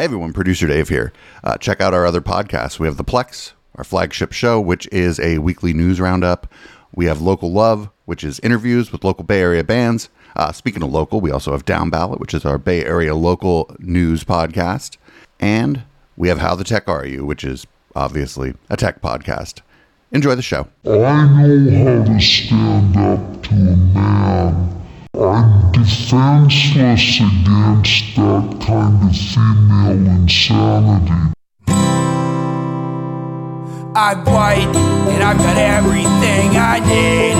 Hey everyone, producer Dave here. Uh, check out our other podcasts. We have The Plex, our flagship show, which is a weekly news roundup. We have Local Love, which is interviews with local Bay Area bands. Uh, speaking of local, we also have Down Ballot, which is our Bay Area local news podcast. And we have How the Tech Are You, which is obviously a tech podcast. Enjoy the show. I know how to stand up to a man. Um, I'm defenseless against that kind of female insanity. I'm white and I've got everything I need.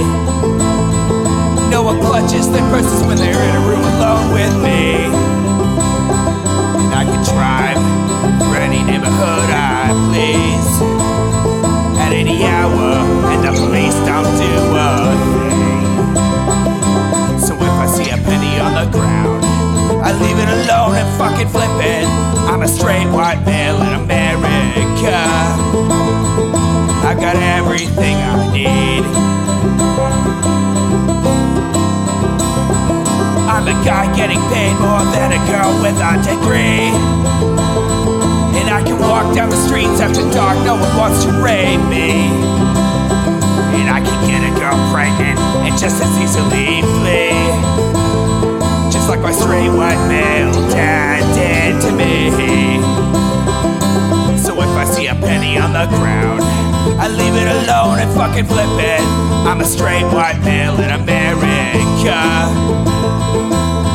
No one clutches their purses when they're in a room alone with me. And I can drive for any neighborhood I please at any hour, and the police don't do a alone and fucking flip it. I'm a straight white male in America. I've got everything I need. I'm a guy getting paid more than a girl with a degree. And I can walk down the streets after dark, no one wants to rape me. And I can get a girl pregnant and just as easily flee. Like my straight white male dad did to me. So if I see a penny on the ground, I leave it alone and fucking flip it. I'm a straight white male in America.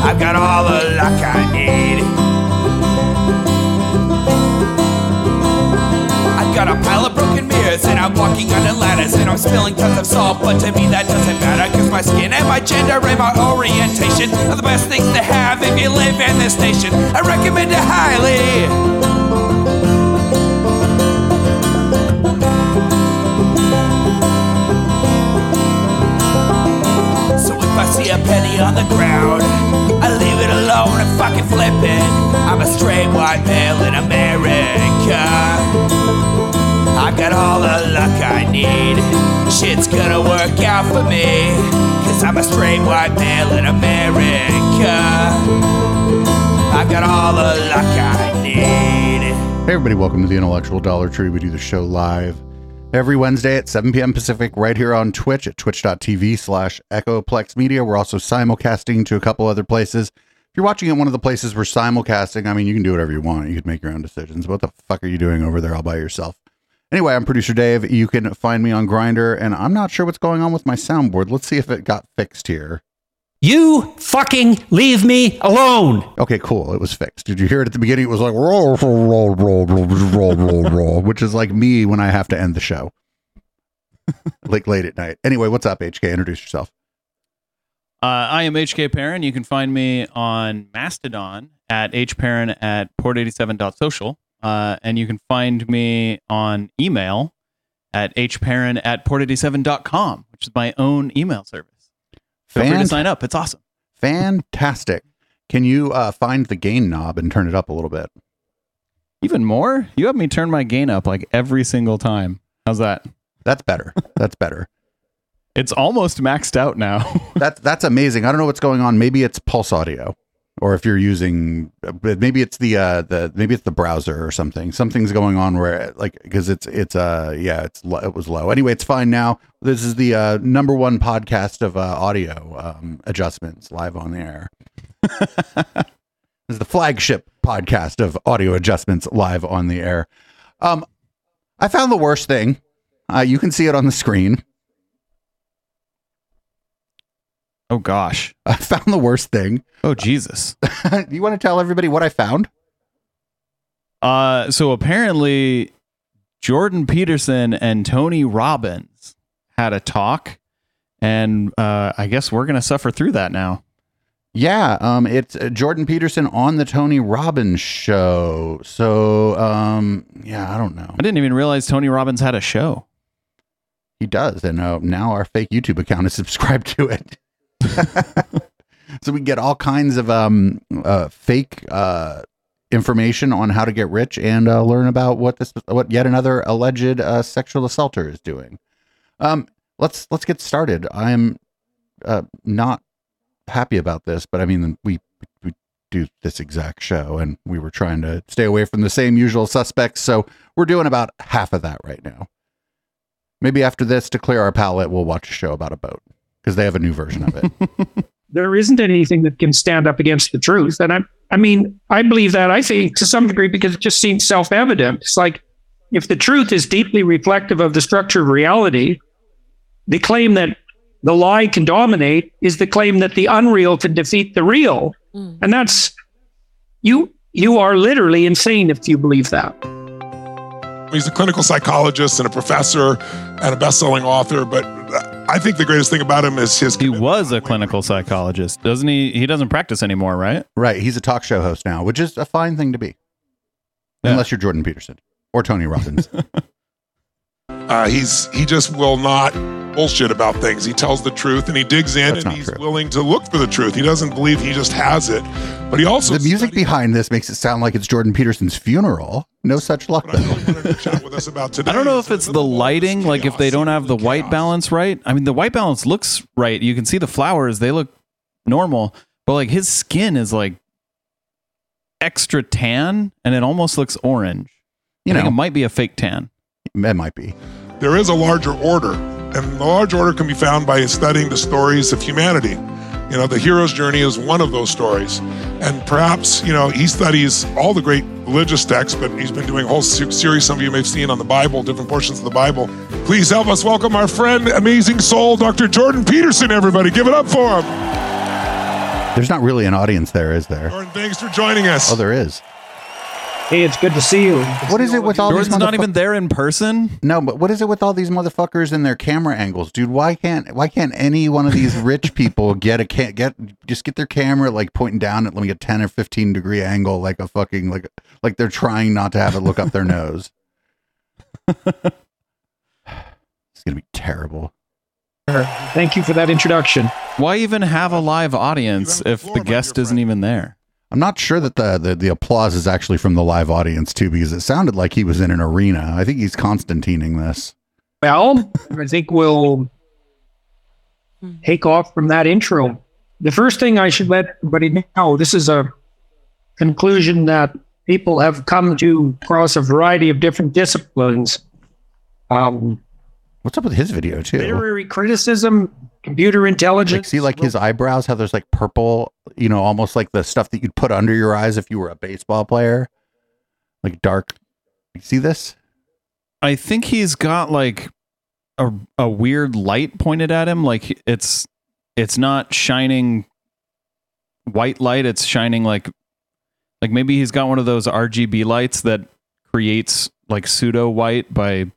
I've got all the luck I need. Got a pile of broken mirrors and I'm walking under ladders and I'm spilling tons of salt, but to me that doesn't matter cause my skin and my gender and my orientation are the best things to have if you live in this nation. I recommend it highly. So if I see a penny on the ground, I leave it alone and fucking flip it. I'm a straight white male in America. I've got all the luck I need. Shit's gonna work out for me. Cause I'm a straight white male in America. I've got all the luck I need. Hey, everybody, welcome to the Intellectual Dollar Tree. We do the show live every Wednesday at 7 p.m. Pacific, right here on Twitch at twitch.tv slash echoplex media. We're also simulcasting to a couple other places. If you're watching at one of the places we're simulcasting, I mean, you can do whatever you want. You can make your own decisions. What the fuck are you doing over there all by yourself? Anyway, I'm producer Dave. You can find me on Grindr, and I'm not sure what's going on with my soundboard. Let's see if it got fixed here. You fucking leave me alone. Okay, cool. It was fixed. Did you hear it at the beginning? It was like roll, roll, roll, roll, roll, roll, roll, roll, which is like me when I have to end the show, like late at night. Anyway, what's up, HK? Introduce yourself. Uh, I am HK Perrin. You can find me on Mastodon at hperrin at port87.social. Uh, and you can find me on email at hperrin at port87.com, which is my own email service. Feel free to sign up. It's awesome. Fantastic. Can you uh, find the gain knob and turn it up a little bit? Even more, you have me turn my gain up like every single time. How's that? That's better. That's better. It's almost maxed out now. That's that's amazing. I don't know what's going on. Maybe it's PulseAudio, or if you're using, maybe it's the uh the maybe it's the browser or something. Something's going on where like because it's it's uh yeah it's it was low. Anyway, it's fine now. This is the uh, number one podcast of uh, audio um, adjustments live on the air. this is the flagship podcast of audio adjustments live on the air. Um, I found the worst thing. Uh, you can see it on the screen. Oh gosh. I found the worst thing. Oh Jesus. you want to tell everybody what I found? Uh, so apparently, Jordan Peterson and Tony Robbins had a talk, and uh, I guess we're gonna suffer through that now. Yeah, um, it's uh, Jordan Peterson on the Tony Robbins show. So, um, yeah, I don't know. I didn't even realize Tony Robbins had a show. He does, and uh, now our fake YouTube account is subscribed to it. so we get all kinds of um, uh, fake uh, information on how to get rich and uh, learn about what this, what yet another alleged uh, sexual assaulter is doing. Um, let's let's get started. I'm uh, not happy about this, but I mean, we we do this exact show, and we were trying to stay away from the same usual suspects. So we're doing about half of that right now. Maybe after this, to clear our palate, we'll watch a show about a boat because they have a new version of it. there isn't anything that can stand up against the truth. And I, I mean, I believe that I think to some degree because it just seems self evident. It's like if the truth is deeply reflective of the structure of reality, the claim that the lie can dominate is the claim that the unreal can defeat the real. Mm. And that's you you are literally insane if you believe that. He's a clinical psychologist and a professor and a best-selling author, but I think the greatest thing about him is his He was a clinical psychologist, doesn't he? He doesn't practice anymore, right? right. He's a talk show host now, which is a fine thing to be. Yeah. Unless you're Jordan Peterson or Tony Robbins. Uh, he's he just will not bullshit about things. He tells the truth and he digs in That's and he's true. willing to look for the truth. He doesn't believe he just has it, but he also the music studies- behind this makes it sound like it's Jordan Peterson's funeral. No such luck, What I really though. to chat with us about today I don't know if it's the middle of all this lighting, like if they don't have the even white balance right. I mean, the white balance looks right. You can see the flowers; they look normal, but like his skin is like extra tan, and it almost looks orange. You I think know, it might be a fake tan. it might be. There is a larger order, and the large order can be found by studying the stories of humanity. You know, the hero's journey is one of those stories. And perhaps, you know, he studies all the great religious texts, but he's been doing a whole series, some of you may have seen on the Bible, different portions of the Bible. Please help us welcome our friend, amazing soul, Dr. Jordan Peterson, everybody. Give it up for him. There's not really an audience there, is there? Jordan, thanks for joining us. Oh, there is. Hey, it's good to see you. What is it with all these Jordan's not even there in person. No, but what is it with all these motherfuckers and their camera angles, dude? Why can't why can't any one of these rich people get a can't get just get their camera like pointing down at like a ten or fifteen degree angle, like a fucking like like they're trying not to have it look up their nose. it's gonna be terrible. Thank you for that introduction. Why even have a live audience You have the if the guest isn't even there? I'm not sure that the, the the applause is actually from the live audience too, because it sounded like he was in an arena. I think he's Constantining this. Well, I think we'll take off from that intro. The first thing I should let everybody know this is a conclusion that people have come to across a variety of different disciplines. Um, What's up with his video too? literary criticism, computer intelligence. Like, see, like his eyebrows, how there's like purple, you know, almost like the stuff that you'd put under your eyes if you were a baseball player, like dark. You see this? I think he's got like a a weird light pointed at him. Like it's it's not shining white light. It's shining like like maybe he's got one of those RGB lights that creates like pseudo white by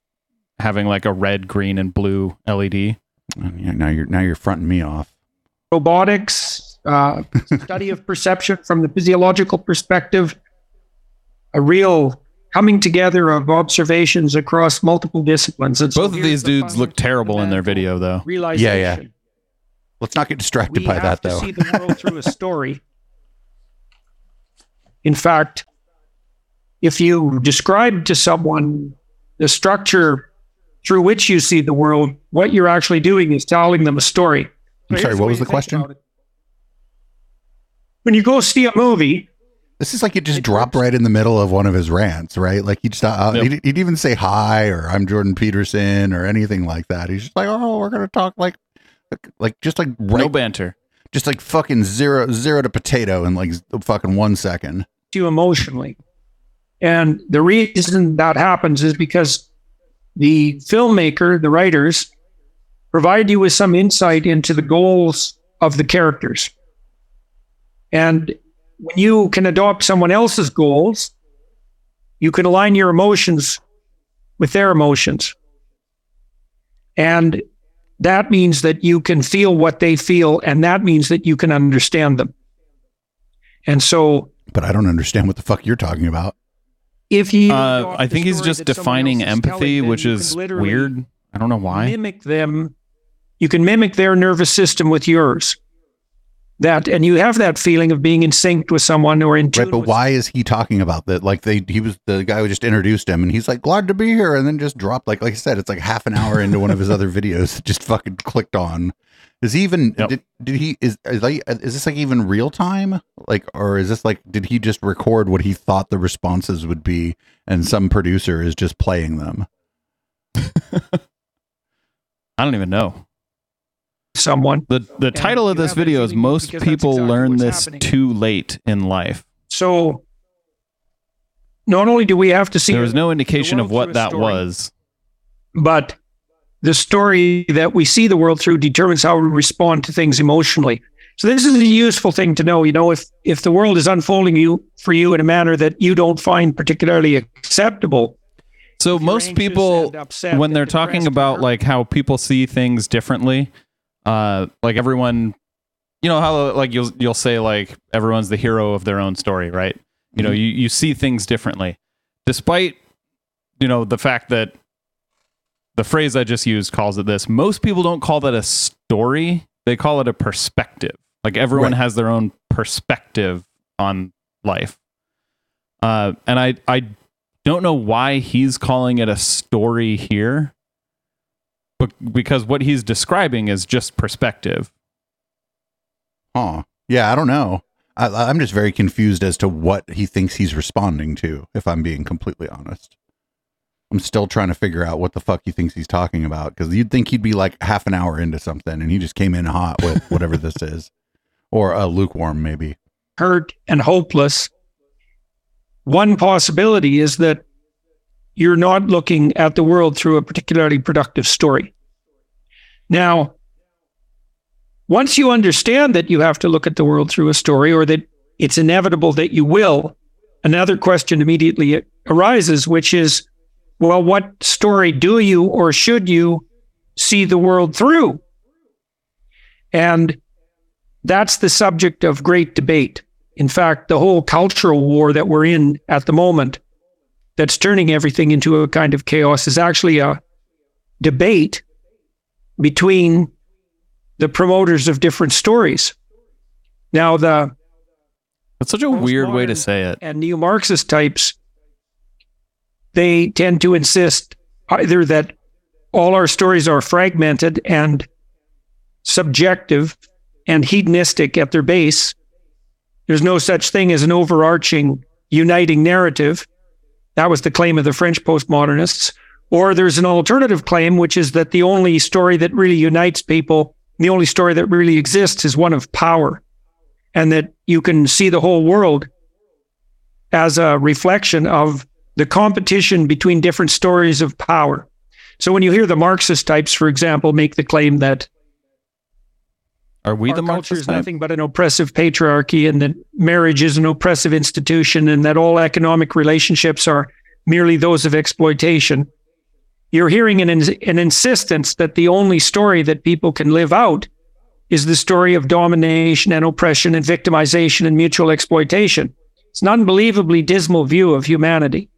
having like a red, green, and blue LED. And yeah, now you're now you're fronting me off. robotics, uh, study of perception from the physiological perspective, a real coming together of observations across multiple disciplines. And so Both of these the dudes look terrible in their video, though. Realization. Yeah, yeah. Let's not get distracted We by have that to though. see the world through a story. In fact, if you describe to someone the structure through which you see the world, what you're actually doing is telling them a story. I'm So sorry, what was the question? When you go see a movie, This is like you just dropped right in the middle of one of his rants, right? Like he just uh, Yep. he'd, he'd even say hi or I'm Jordan Peterson or anything like that. He's just like, oh, we're gonna talk like like just like right, No banter. just like fucking zero zero to potato in like fucking one second. you emotionally. And the reason that happens is because the filmmaker, the writers, provide you with some insight into the goals of the characters. And when you can adopt someone else's goals, you can align your emotions with their emotions. And that means that you can feel what they feel, and that means that you can understand them. And so But I don't understand what the fuck you're talking about. If you Uh, I think he's just defining else is telling, empathy, then which is weird. I don't know why. Mimic them. You can mimic their nervous system with yours. that, and you have that feeling of being in sync with someone or in tune. Right, but with- why is he talking about that? Like they, he was the guy who just introduced him, and he's like, "Glad to be here," and then just dropped. Like, like I said, it's like half an hour into one of his other videos, just fucking clicked on. Is he even? Yep. Did, did he? Is is, like, is this like even real time? Like, or is this like? Did he just record what he thought the responses would be, and some producer is just playing them? I don't even know. someone. The the title of this video is most people exactly learn this happening. too late in life. So not only do we have to see There was no indication of what that story. was. but the story that we see the world through determines how we respond to things emotionally. So this is a useful thing to know. You know, if if the world is unfolding you for you in a manner that you don't find particularly acceptable, So most people when they're talking about like how people see things differently, uh, like everyone, you know how like you'll you'll say like everyone's the hero of their own story, right? You know, you you see things differently, despite you know the fact that the phrase I just used calls it this. Most people don't call that a story; they call it a perspective. Like everyone Right. has their own perspective on life, uh, and I I don't know why he's calling it a story here but because what he's describing is just perspective Huh? Yeah, I don't know. I, I'm just very confused as to what he thinks he's responding to. If I'm being completely honest, I'm still trying to figure out what the fuck he thinks he's talking about. Because you'd think he'd be like half an hour into something, and he just came in hot with whatever this is, or a lukewarm maybe. hurt and hopeless, one possibility is that you're not looking at the world through a particularly productive story. Now, once you understand that you have to look at the world through a story or that it's inevitable that you will, another question immediately arises, which is, well, what story do you or should you see the world through? And that's the subject of great debate. In fact, the whole cultural war that we're in at the moment, that's turning everything into a kind of chaos, is actually a debate between the promoters of different stories. Now, the that's such a weird way to say it and neo Marxist types, they tend to insist either that all our stories are fragmented and subjective and hedonistic at their base. There's no such thing as an overarching, uniting narrative. That was the claim of the French postmodernists. Or there's an alternative claim, which is that the only story that really unites people, the only story that really exists, is one of power. And that you can see the whole world as a reflection of the competition between different stories of power. So when you hear the Marxist types, for example, make the claim that are we the culture is nothing but an oppressive patriarchy and that marriage is an oppressive institution and that all economic relationships are merely those of exploitation. You're hearing an, an insistence that the only story that people can live out is the story of domination and oppression and victimization and mutual exploitation. It's an unbelievably dismal view of humanity.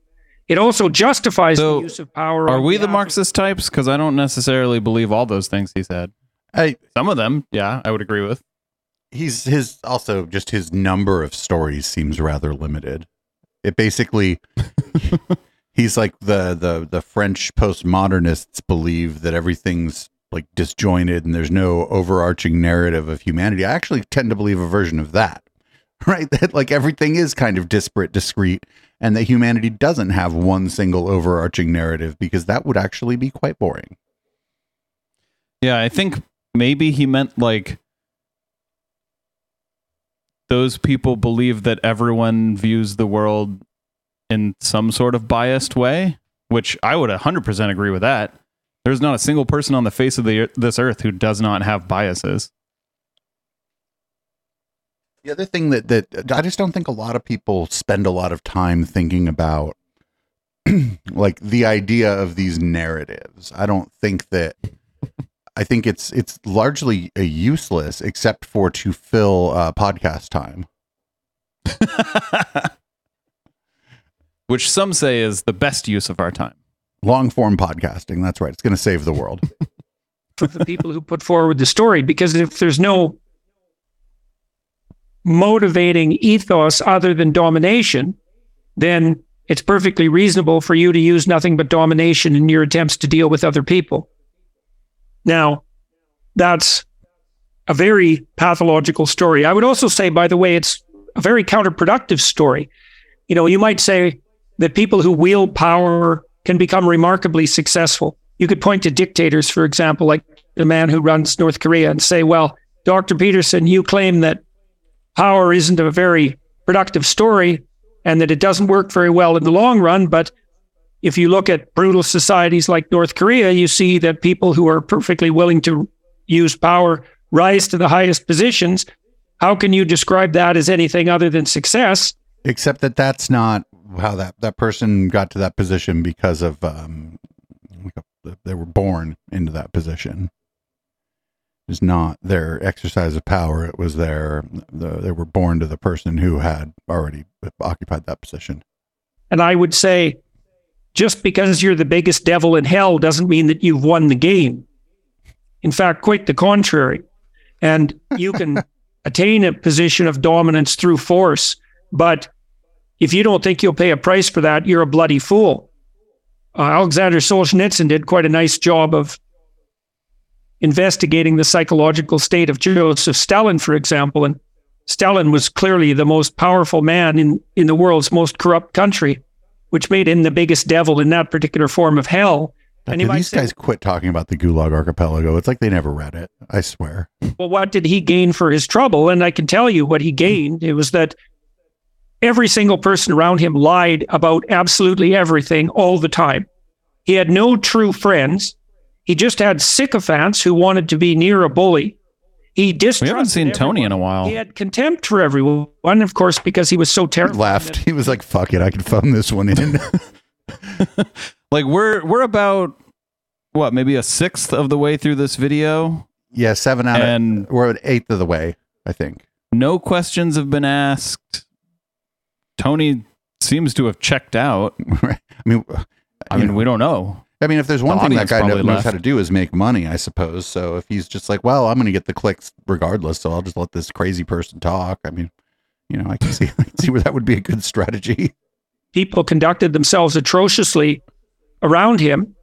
It also justifies So, the use of power. Are we the behalf Marxist types? Because I don't necessarily believe all those things he said. I, Some of them, yeah, I would agree with. he's his also just his number of stories seems rather limited. It basically he's like the the the French postmodernists believe that everything's like disjointed and there's no overarching narrative of humanity. I actually tend to believe a version of that. Right? That like everything is kind of disparate, discrete, and that humanity doesn't have one single overarching narrative because that would actually be quite boring. Yeah, I think maybe he meant like those people believe that everyone views the world in some sort of biased way, which I would 100% agree with that. There's not a single person on the face of the, this earth who does not have biases. The other thing that that I just don't think a lot of people spend a lot of time thinking about like the idea of these narratives. I don't think that I think it's it's largely a useless except for to fill uh, podcast time. which some say is the best use of our time. Long form podcasting, that's right. It's going to save the world. for the people who put forward the story because if there's no motivating ethos other than domination, then it's perfectly reasonable for you to use nothing but domination in your attempts to deal with other people. Now, that's a very pathological story. I would also say, by the way, it's a very counterproductive story. You know, you might say that people who wield power can become remarkably successful. You could point to dictators, for example, like the man who runs North Korea, and say, well, Dr. Peterson, you claim that power isn't a very productive story and that it doesn't work very well in the long run. But if you look at brutal societies like North Korea, you see that people who are perfectly willing to use power rise to the highest positions. How can you describe that as anything other than success? Except that that's not how that that person got to that position because of um, they were born into that position. It's not their exercise of power; it was their the, they were born to the person who had already occupied that position. And I would say, just because you're the biggest devil in hell doesn't mean that you've won the game. In fact, quite the contrary. And you can attain a position of dominance through force, but if you don't think you'll pay a price for that, you're a bloody fool. Uh, Alexander Solzhenitsyn did quite a nice job of investigating the psychological state of Joseph Stalin, for example. And Stalin was clearly the most powerful man in, in the world's most corrupt country, which made him the biggest devil in that particular form of hell. And these say, guys quit talking about the Gulag Archipelago. It's like they never read it. I swear. Well, what did he gain for his trouble? And I can tell you what he gained. It was that every single person around him lied about absolutely everything all the time. He had no true friends. He just had sycophants who wanted to be near a bully. He distrusted. We haven't seen everyone. Tony in a while. He had contempt for everyone, of course, because he was so terrible. Left. He was like, "Fuck it, I can phone this one in." like we're we're about what maybe a sixth of the way through this video. Yeah, seven out and of we're an eighth of the way, I think. No questions have been asked. Tony seems to have checked out. I mean, I mean, know, we don't know. I mean, if there's one the thing that guy knows left. how to do is make money, I suppose. So if he's just like, well, I'm going to get the clicks regardless, so I'll just let this crazy person talk. I mean, you know, I can see I can see where that would be a good strategy. People conducted themselves atrociously around him.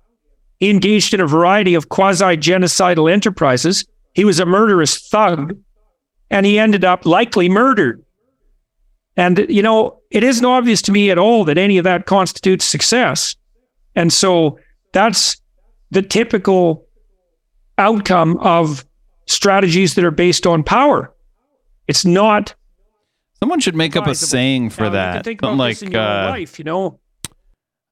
He engaged in a variety of quasi genocidal enterprises. He was a murderous thug, and he ended up likely murdered. And, you know, it isn't obvious to me at all that any of that constitutes success. And so that's the typical outcome of strategies that are based on power. It's not. Someone should make up a saying for now, that. think like in your uh, life, you know.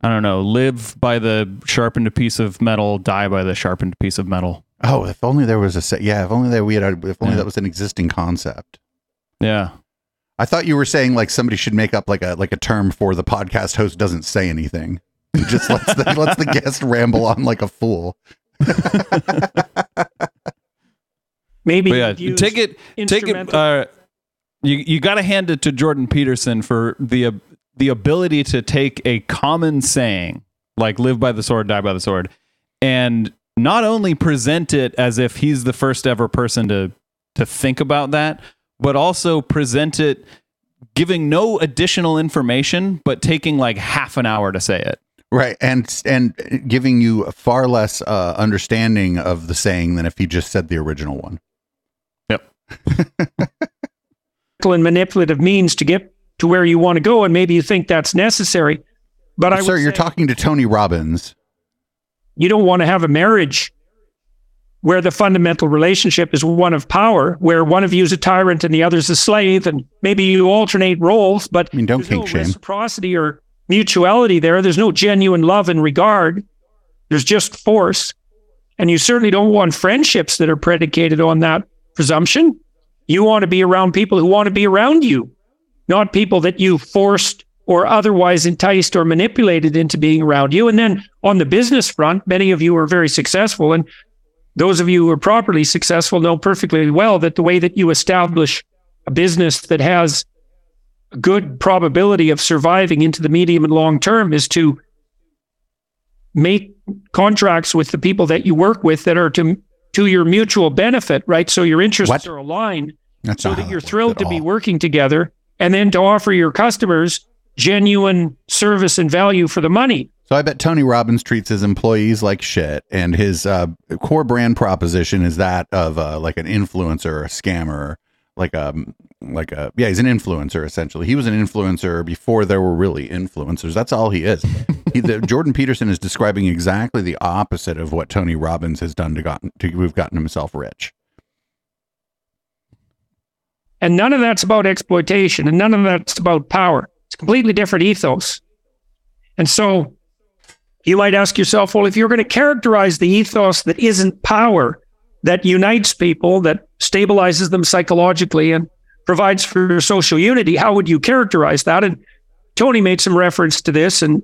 I don't know. Live by the sharpened piece of metal. Die by the sharpened piece of metal. Oh, if only there was a set. Yeah, if only that we had. If only yeah. that was an existing concept. Yeah. I thought you were saying like somebody should make up like a like a term for the podcast host doesn't say anything. He just lets the lets the guest ramble on like a fool. Maybe yeah, take it take it uh, you you got to hand it to Jordan Peterson for the uh, the ability to take a common saying like live by the sword die by the sword and not only present it as if he's the first ever person to to think about that but also present it giving no additional information, but taking like half an hour to say it. Right, and and giving you far less uh, understanding of the saying than if he just said the original one. Yep. and manipulative means to get to where you want to go, and maybe you think that's necessary. But I, sir, you're talking to Tony Robbins. You don't want to have a marriage where the fundamental relationship is one of power, where one of you is a tyrant and the other is a slave, and maybe you alternate roles, but I mean, don't there's no shame. reciprocity or mutuality there. There's no genuine love and regard. There's just force. And you certainly don't want friendships that are predicated on that presumption. You want to be around people who want to be around you, not people that you forced or otherwise enticed or manipulated into being around you. And then on the business front, many of you are very successful. And those of you who are properly successful know perfectly well that the way that you establish a business that has good probability of surviving into the medium and long term is to make contracts with the people that you work with that are to to your mutual benefit, right? So your interests what? are aligned. That's so that you're thrilled to be working together and then to offer your customers genuine service and value for the money. So I bet Tony Robbins treats his employees like shit, and his uh, core brand proposition is that of uh, like an influencer, a scammer, like a like a yeah, he's an influencer essentially. He was an influencer before there were really influencers. That's all he is. he, the, Jordan Peterson is describing exactly the opposite of what Tony Robbins has done to gotten to who've gotten himself rich. And none of that's about exploitation and none of that's about power. It's a completely different ethos. And so you might ask yourself, well, if you're going to characterize the ethos that isn't power, that unites people, that stabilizes them psychologically and provides for social unity, how would you characterize that? And Tony made some reference to this. And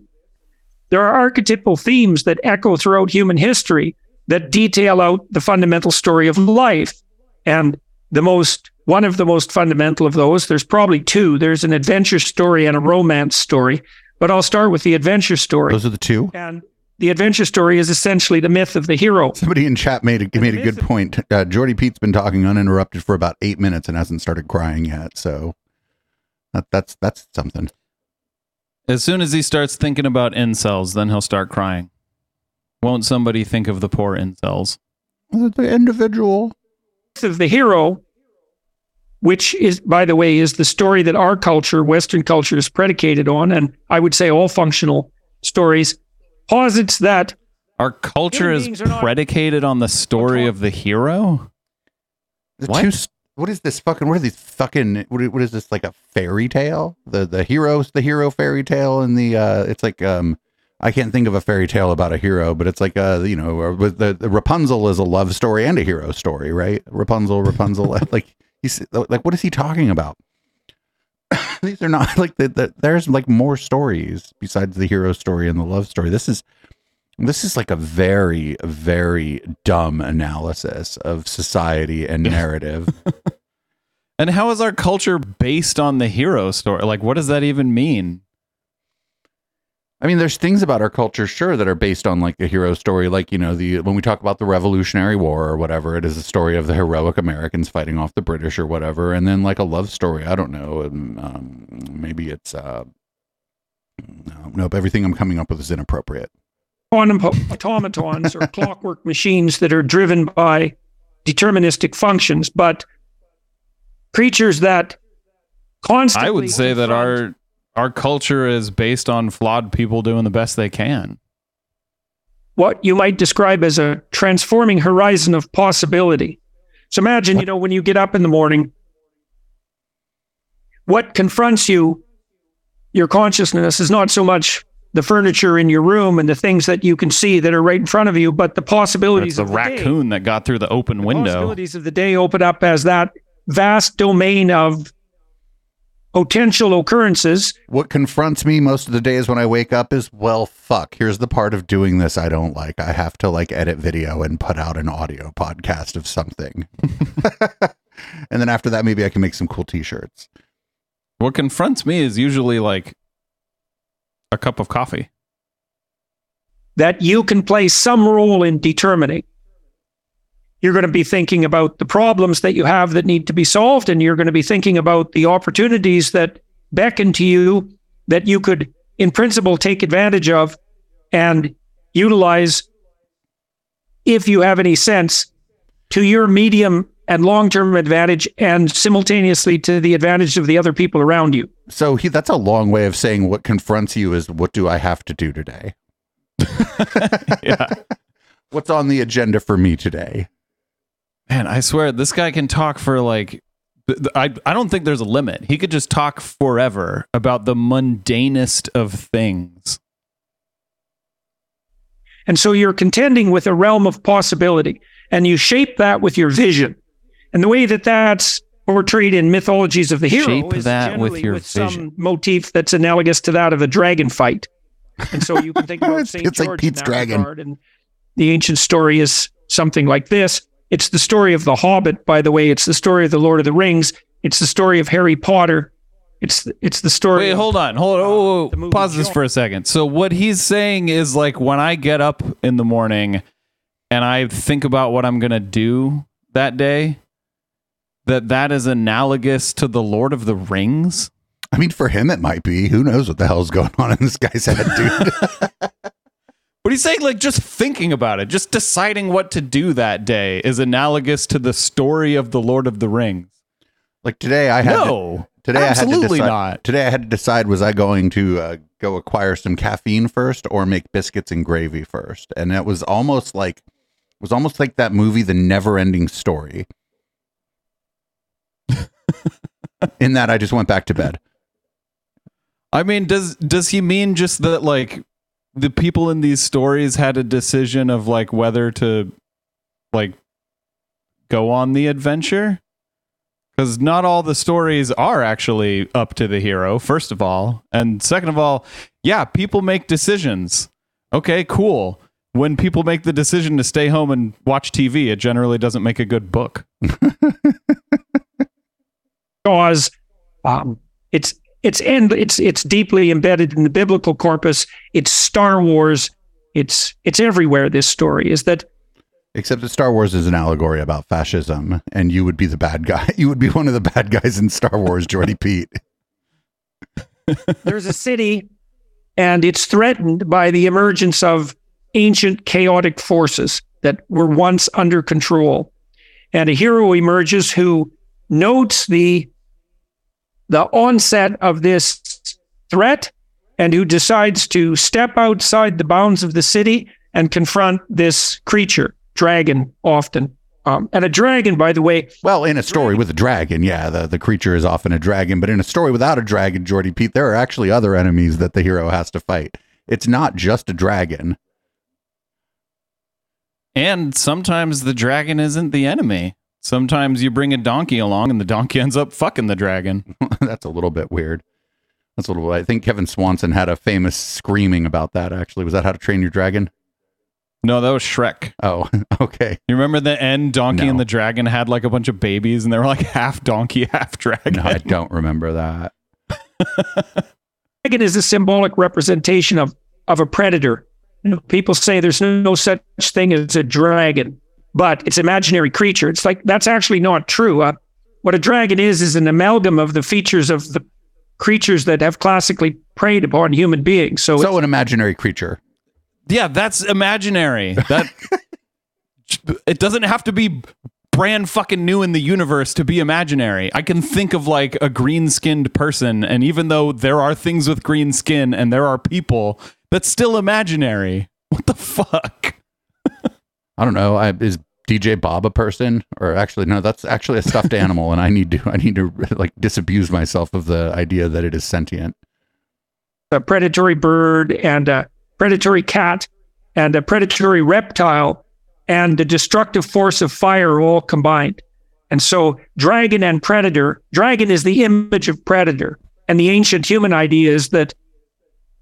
there are archetypal themes that echo throughout human history that detail out the fundamental story of life. And the most one of the most fundamental of those there's probably two there's an adventure story and a romance story but i'll start with the adventure story Those are the two. and the adventure story is essentially the myth of the hero Somebody in chat made a, made a good point. Uh, Jordy Pete's been talking uninterrupted for about eight minutes and hasn't started crying yet. So that, that's that's something. As soon as he starts thinking about incels, then he'll start crying. Won't somebody think of the poor incels? The individual. myth of the hero which is by the way is the story that our culture western culture is predicated on and i would say all functional stories posits that Our culture is beings are not- predicated on the story of the hero. The What? two what is this fucking? What are these fucking? What, what is this like a fairy tale? The the heroes, the hero fairy tale, and the uh, it's like um, I can't think of a fairy tale about a hero, but it's like uh, you know, uh, with the, the Rapunzel is a love story and a hero story, right? Rapunzel, Rapunzel, like he's like, what is he talking about? These are not like the, the, there's like more stories besides the hero story and the love story. This is this is like a very very dumb analysis of society and narrative. And how is our culture based on the hero story? Like, what does that even mean? I mean, there's things about our culture, sure, that are based on like a hero story, like you know, the when we talk about the Revolutionary War or whatever, it is a story of the heroic Americans fighting off the British or whatever, and then like a love story. I don't know, um, um, maybe it's uh, no, nope. Everything I'm coming up with is inappropriate. quantum automatons or clockwork machines that are driven by deterministic functions but creatures that constantly I would say that confront- our our culture is based on flawed people doing the best they can. what you might describe as a transforming horizon of possibility. So imagine, you know, when you get up in the morning, what confronts you, your consciousness, is not so much the furniture in your room and the things that you can see that are right in front of you, but the possibilities the of the day. raccoon that got through the open The window. possibilities of the day open up as that vast domain of potential occurrences What confronts me most of the days when I wake up is, well, fuck. Here's the part of doing this I don't like. I have to like edit video and put out an audio podcast of something, and then after that, maybe I can make some cool T-shirts. What confronts me is usually like a cup of coffee. that you can play some role in determining. You're going to be thinking about the problems that you have that need to be solved, and you're going to be thinking about the opportunities that beckon to you that you could, in principle, take advantage of and utilize if you have any sense to your medium and long term advantage and simultaneously to the advantage of the other people around you. So he, that's a long way of saying what confronts you is what do I have to do today? Yeah. What's on the agenda for me today? Man, I swear this guy can talk for like I I don't think there's a limit. He could just talk forever about the mundanest of things. And so you're contending with a realm of possibility, and you shape that with your vision. And the way that that's portrayed in mythologies of the hero Shape is that with your some vision. motif that's analogous to that of a dragon fight. And so you can think about It's- Saint it's like George in Pete's dragon. and the ancient story is something like this. It's the story of the Hobbit, by the way. It's the story of the Lord of the Rings. It's the story of Harry Potter. It's the, it's the story. Wait, of- hold on. Hold on. uh, Oh, the movie pause this for a second. So what he's saying is like when I get up in the morning and I think about what I'm going to do that day, that that is analogous to the Lord of the Rings? I mean, for him, it might be. Who knows what the hell's going on in this guy's head, dude? But he's saying, like, just thinking about it, just deciding what to do that day is analogous to the story of the Lord of the Rings. like today, I had to, No, today I had to absolutely decide. not. Today, I had to decide: was I going to uh, go acquire some caffeine first, or make biscuits and gravy first? And it was almost like it was almost like that movie, The Never Ending Story. in that, I just went back to bed. I mean, does does he mean just that like the people in these stories had a decision of like whether to like go on the adventure? Because not all the stories are actually up to the hero, first of all. And second of all, yeah, people make decisions. Okay, cool. When people make the decision to stay home and watch TV, it generally doesn't make a good book. Jaws, um, it's it's end it's it's deeply embedded in the biblical corpus. It's Star Wars. It's it's everywhere. This story is that Except that Star Wars is an allegory about fascism, and you would be the bad guy. You would be one of the bad guys in Star Wars, Jordy Pete. there's a city, and it's threatened by the emergence of ancient chaotic forces that were once under control, and a hero emerges who notes the the onset of this threat and who decides to step outside the bounds of the city and confront this creature, dragon, often. Um, and a dragon, by the way, Well, in a story with a dragon, yeah, the, the creature is often a dragon, but in a story without a dragon, Jordy Pete, there are actually other enemies that the hero has to fight. It's not just a dragon. And sometimes the dragon isn't the enemy. Sometimes you bring a donkey along and the donkey ends up fucking the dragon. That's a little bit weird. That's a little. I think Kevin Swanson had a famous screaming about that. Actually, was that How to Train Your Dragon? No, that was Shrek. Oh, okay. You remember the end donkey No. and the dragon had like a bunch of babies and they were like half donkey, half dragon. No, I don't remember that. dragon is a symbolic representation of of a predator. You know, people say there's no, no such thing as a dragon, but it's an imaginary creature. It's like that's actually not true. Uh, what a dragon is is an amalgam of the features of the creatures that have classically preyed upon human beings. So, So, an imaginary creature. Yeah, that's imaginary. That it doesn't have to be brand fucking new in the universe to be imaginary. I can think of like a green-skinned person and even though there are things with green skin and there are people, that's still imaginary. What the fuck? I don't know. I, is DJ Bob a person, or actually no? That's actually a stuffed animal, and I need to I need to like disabuse myself of the idea that it is sentient. a predatory bird and a predatory cat and a predatory reptile and the destructive force of fire all combined. And so dragon and predator, dragon is the image of predator. And the ancient human idea is that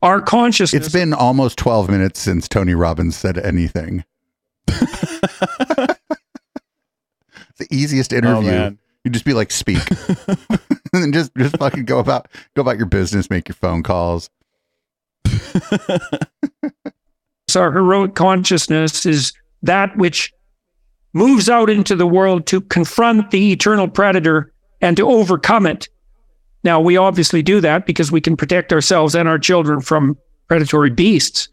our consciousness It's been almost twelve minutes since Tony Robbins said anything. The easiest interview. Oh, man. you just be like, speak, and then just just fucking go about go about your business, make your phone calls. our heroic consciousness is that which moves out into the world to confront the eternal predator and to overcome it. Now, we obviously do that because we can protect ourselves and our children from predatory beasts.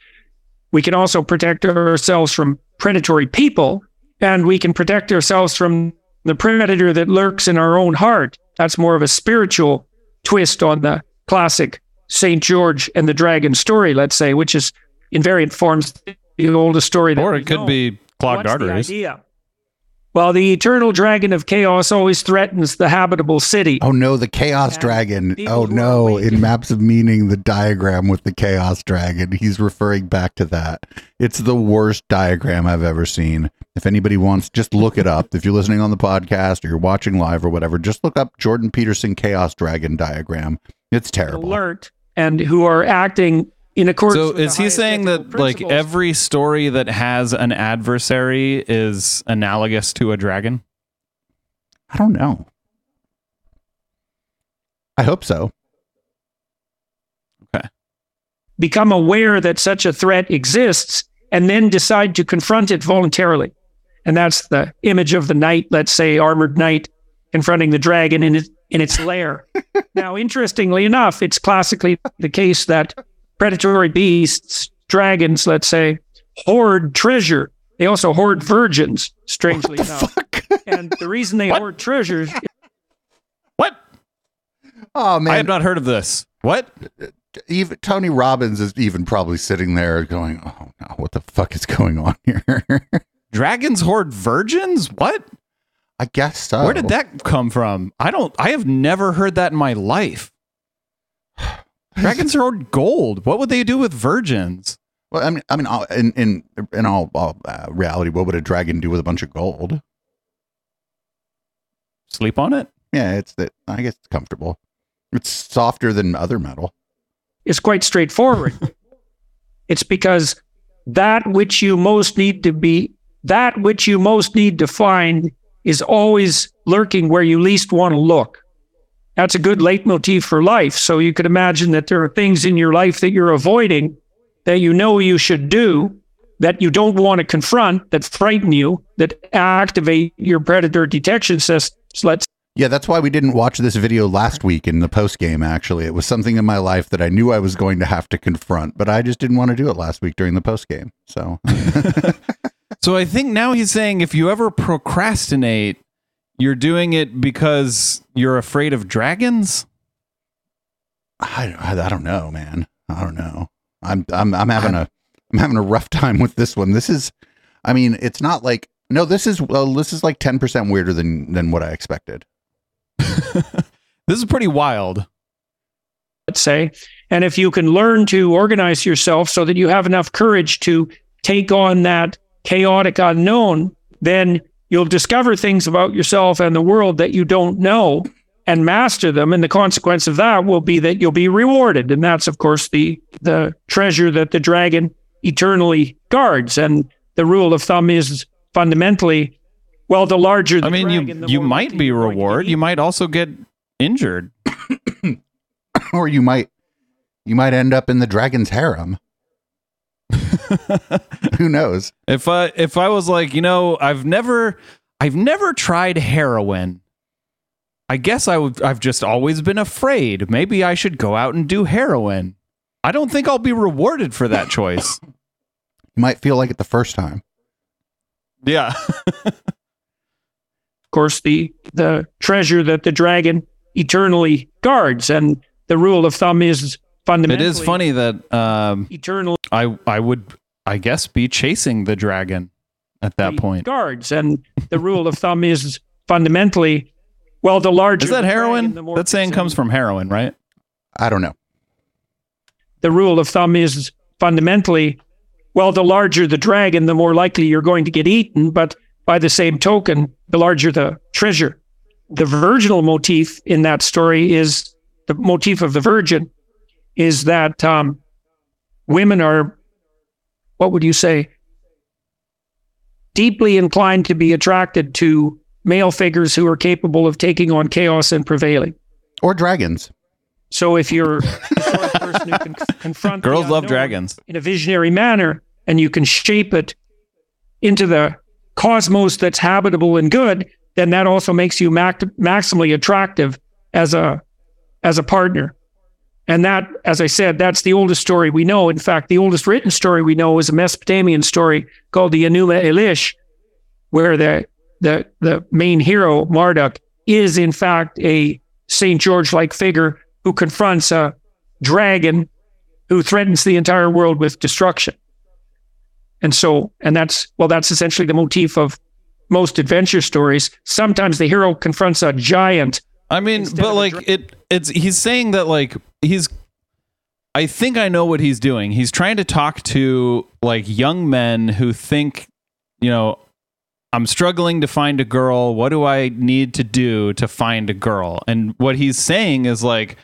We can also protect ourselves from predatory people, and we can protect ourselves from the predator that lurks in our own heart. That's more of a spiritual twist on the classic St. George and the Dragon story, let's say, which is in variant forms the oldest story. That Or we it could know. be clogged What's the idea? Well, the eternal dragon of chaos always threatens the habitable city. Oh no, the chaos And dragon. people Oh no, in Maps of Meaning, the diagram with the chaos dragon, he's referring back to that. It's the worst diagram I've ever seen. If anybody wants, just look it up. If you're listening on the podcast or you're watching live or whatever, just look up Jordan Peterson chaos dragon diagram. It's terrible. alert and who are acting in accordance So with the is he saying that like every story that has an adversary is analogous to a dragon? I don't know. I hope so. Okay. Become aware that such a threat exists and then decide to confront it voluntarily. And that's the image of the knight, let's say armored knight, confronting the dragon in its, in its lair. now, interestingly enough, it's classically the case that predatory beasts, dragons, let's say, hoard treasure. They also hoard virgins, strangely enough. And the reason they hoard treasures What? Oh man. I have not heard of this. What? even Tony Robbins is even probably sitting there going, "Oh no, what the fuck is going on here?" Dragons hoard virgins? What? I guess so. Where did that come from? I don't. I have never heard that in my life. Dragons hoard gold. What would they do with virgins? Well, I mean, I mean, in in in all, all uh, reality, what would a dragon do with a bunch of gold? Sleep on it? Yeah, it's that. I guess it's comfortable. It's softer than other metal. It's quite straightforward. it's because that which you most need to be, that which you most need to find is always lurking where you least want to look. That's a good leitmotif for life. So you could imagine that there are things in your life that you're avoiding that you know you should do, that you don't want to confront, that frighten you, that activate your predator detection systems. Let's Yeah, that's why we didn't watch this video last week in the post game. Actually, it was something in my life that I knew I was going to have to confront, but I just didn't want to do it last week during the post game. So So I think now he's saying if you ever procrastinate, you're doing it because you're afraid of dragons. I, I, I don't know, man. I don't know. I'm I'm I'm having a I'm having a rough time with this one. This is, I mean, it's not like no. This is well, this is like ten percent weirder than than what I expected. This is pretty wild. let's say. And if you can learn to organize yourself so that you have enough courage to take on that chaotic unknown, then you'll discover things about yourself and the world that you don't know and master them. And the consequence of that will be that you'll be rewarded. And that's, of course, the, the treasure that the dragon eternally guards. And the rule of thumb is fundamentally, well, the larger the I mean, dragon, you the you might be you're going to rewarded. You might also get injured. or you might you might end up in the dragon's harem. Who knows? If I if I was like, you know, I've never I've never tried heroin. I guess I would I've just always been afraid. Maybe I should go out and do heroin. I don't think I'll be rewarded for that choice. You might feel like it the first time. yeah. of course, the the treasure that the dragon eternally guards. And the rule of thumb is It fundamentally is funny that um eternally I I would I guess be chasing the dragon at that point. guards. And the rule of thumb is fundamentally well, the larger Is that the dragon, heroin? the more That saying comes from heroin, right? I don't know. the rule of thumb is fundamentally well, the larger the dragon, the more likely you're going to get eaten. But by the same token, the larger the treasure. The virginal motif in that story is the motif of the virgin is that um, women are, what would you say, deeply inclined to be attracted to male figures who are capable of taking on chaos and prevailing. Or dragons. So if you're the sort of person who can confront the Girls love dragons. in a visionary manner, and you can shape it into the cosmos that's habitable and good, then that also makes you mac- maximally attractive as a as a partner. And that, as I said, that's the oldest story we know. In fact, the oldest written story we know is a Mesopotamian story called the Enuma Elish, where the the the main hero Marduk is in fact a Saint George-like figure who confronts a dragon who threatens the entire world with destruction. And so, and that's well, that's essentially the motif of most adventure stories. Sometimes the hero confronts a giant. I mean, but like dra- it it's he's saying that like he's I think I know what he's doing. He's trying to talk to like young men who think, you know, I'm struggling to find a girl. What do I need to do to find a girl? And what he's saying is like,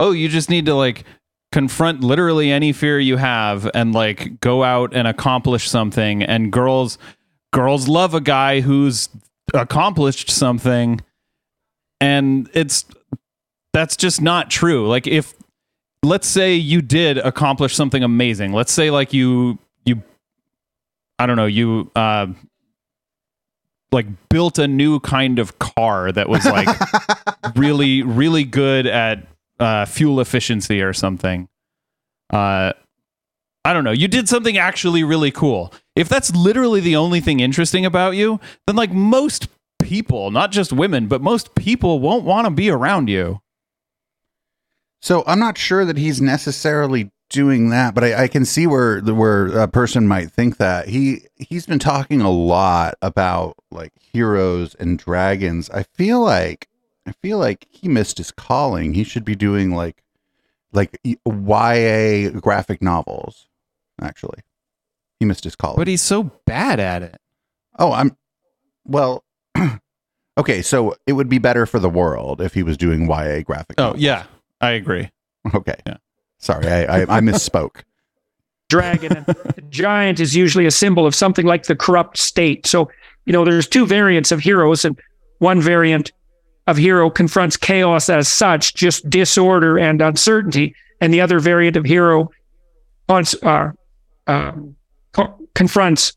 oh, you just need to like confront literally any fear you have and like go out and accomplish something and girls girls love a guy who's accomplished something and it's that's just not true like if let's say you did accomplish something amazing let's say like you you i don't know you uh like built a new kind of car that was like really really good at uh, fuel efficiency or something. Uh, I don't know. You did something actually really cool. If that's literally the only thing interesting about you, then like most people, not just women, but most people won't want to be around you. So I'm not sure that he's necessarily doing that, but I, I can see where where a person might think that he he's been talking a lot about like heroes and dragons. I feel like I feel like he missed his calling. He should be doing like like YA graphic novels. Actually, he missed his calling. But he's so bad at it. Oh, I'm well. okay, so it would be better for the world if he was doing YA graphic. Oh novels. yeah, I agree. Okay. Yeah. Sorry, I, I, I misspoke. dragon and giant is usually a symbol of something like the corrupt state so you know there's two variants of heroes and one variant of hero confronts chaos as such just disorder and uncertainty and the other variant of hero cons- uh, um, co- confronts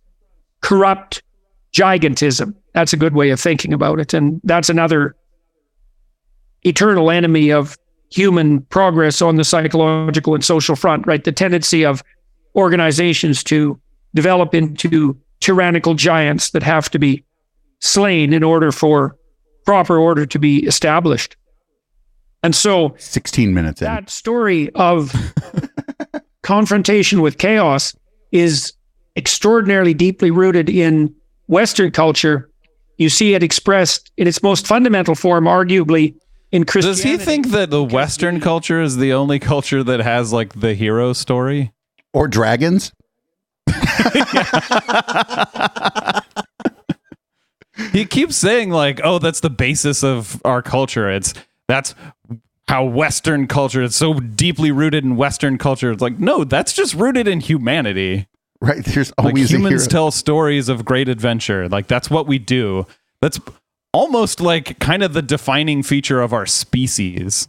corrupt gigantism that's a good way of thinking about it and that's another eternal enemy of human progress on the psychological and social front right the tendency of organizations to develop into tyrannical giants that have to be slain in order for proper order to be established. And so 16 minutes in. that story of confrontation with chaos is extraordinarily deeply rooted in Western culture. You see it expressed in its most fundamental form, arguably, in Christianity. Does he think that the Western culture is the only culture that has like the hero story? or dragons? he keeps saying like, "Oh, that's the basis of our culture. It's that's how Western culture is so deeply rooted in Western culture." It's like, no, that's just rooted in humanity. Right. There's Like always a humans tell stories of great adventure. Like that's what we do. That's almost like kind of the defining feature of our species.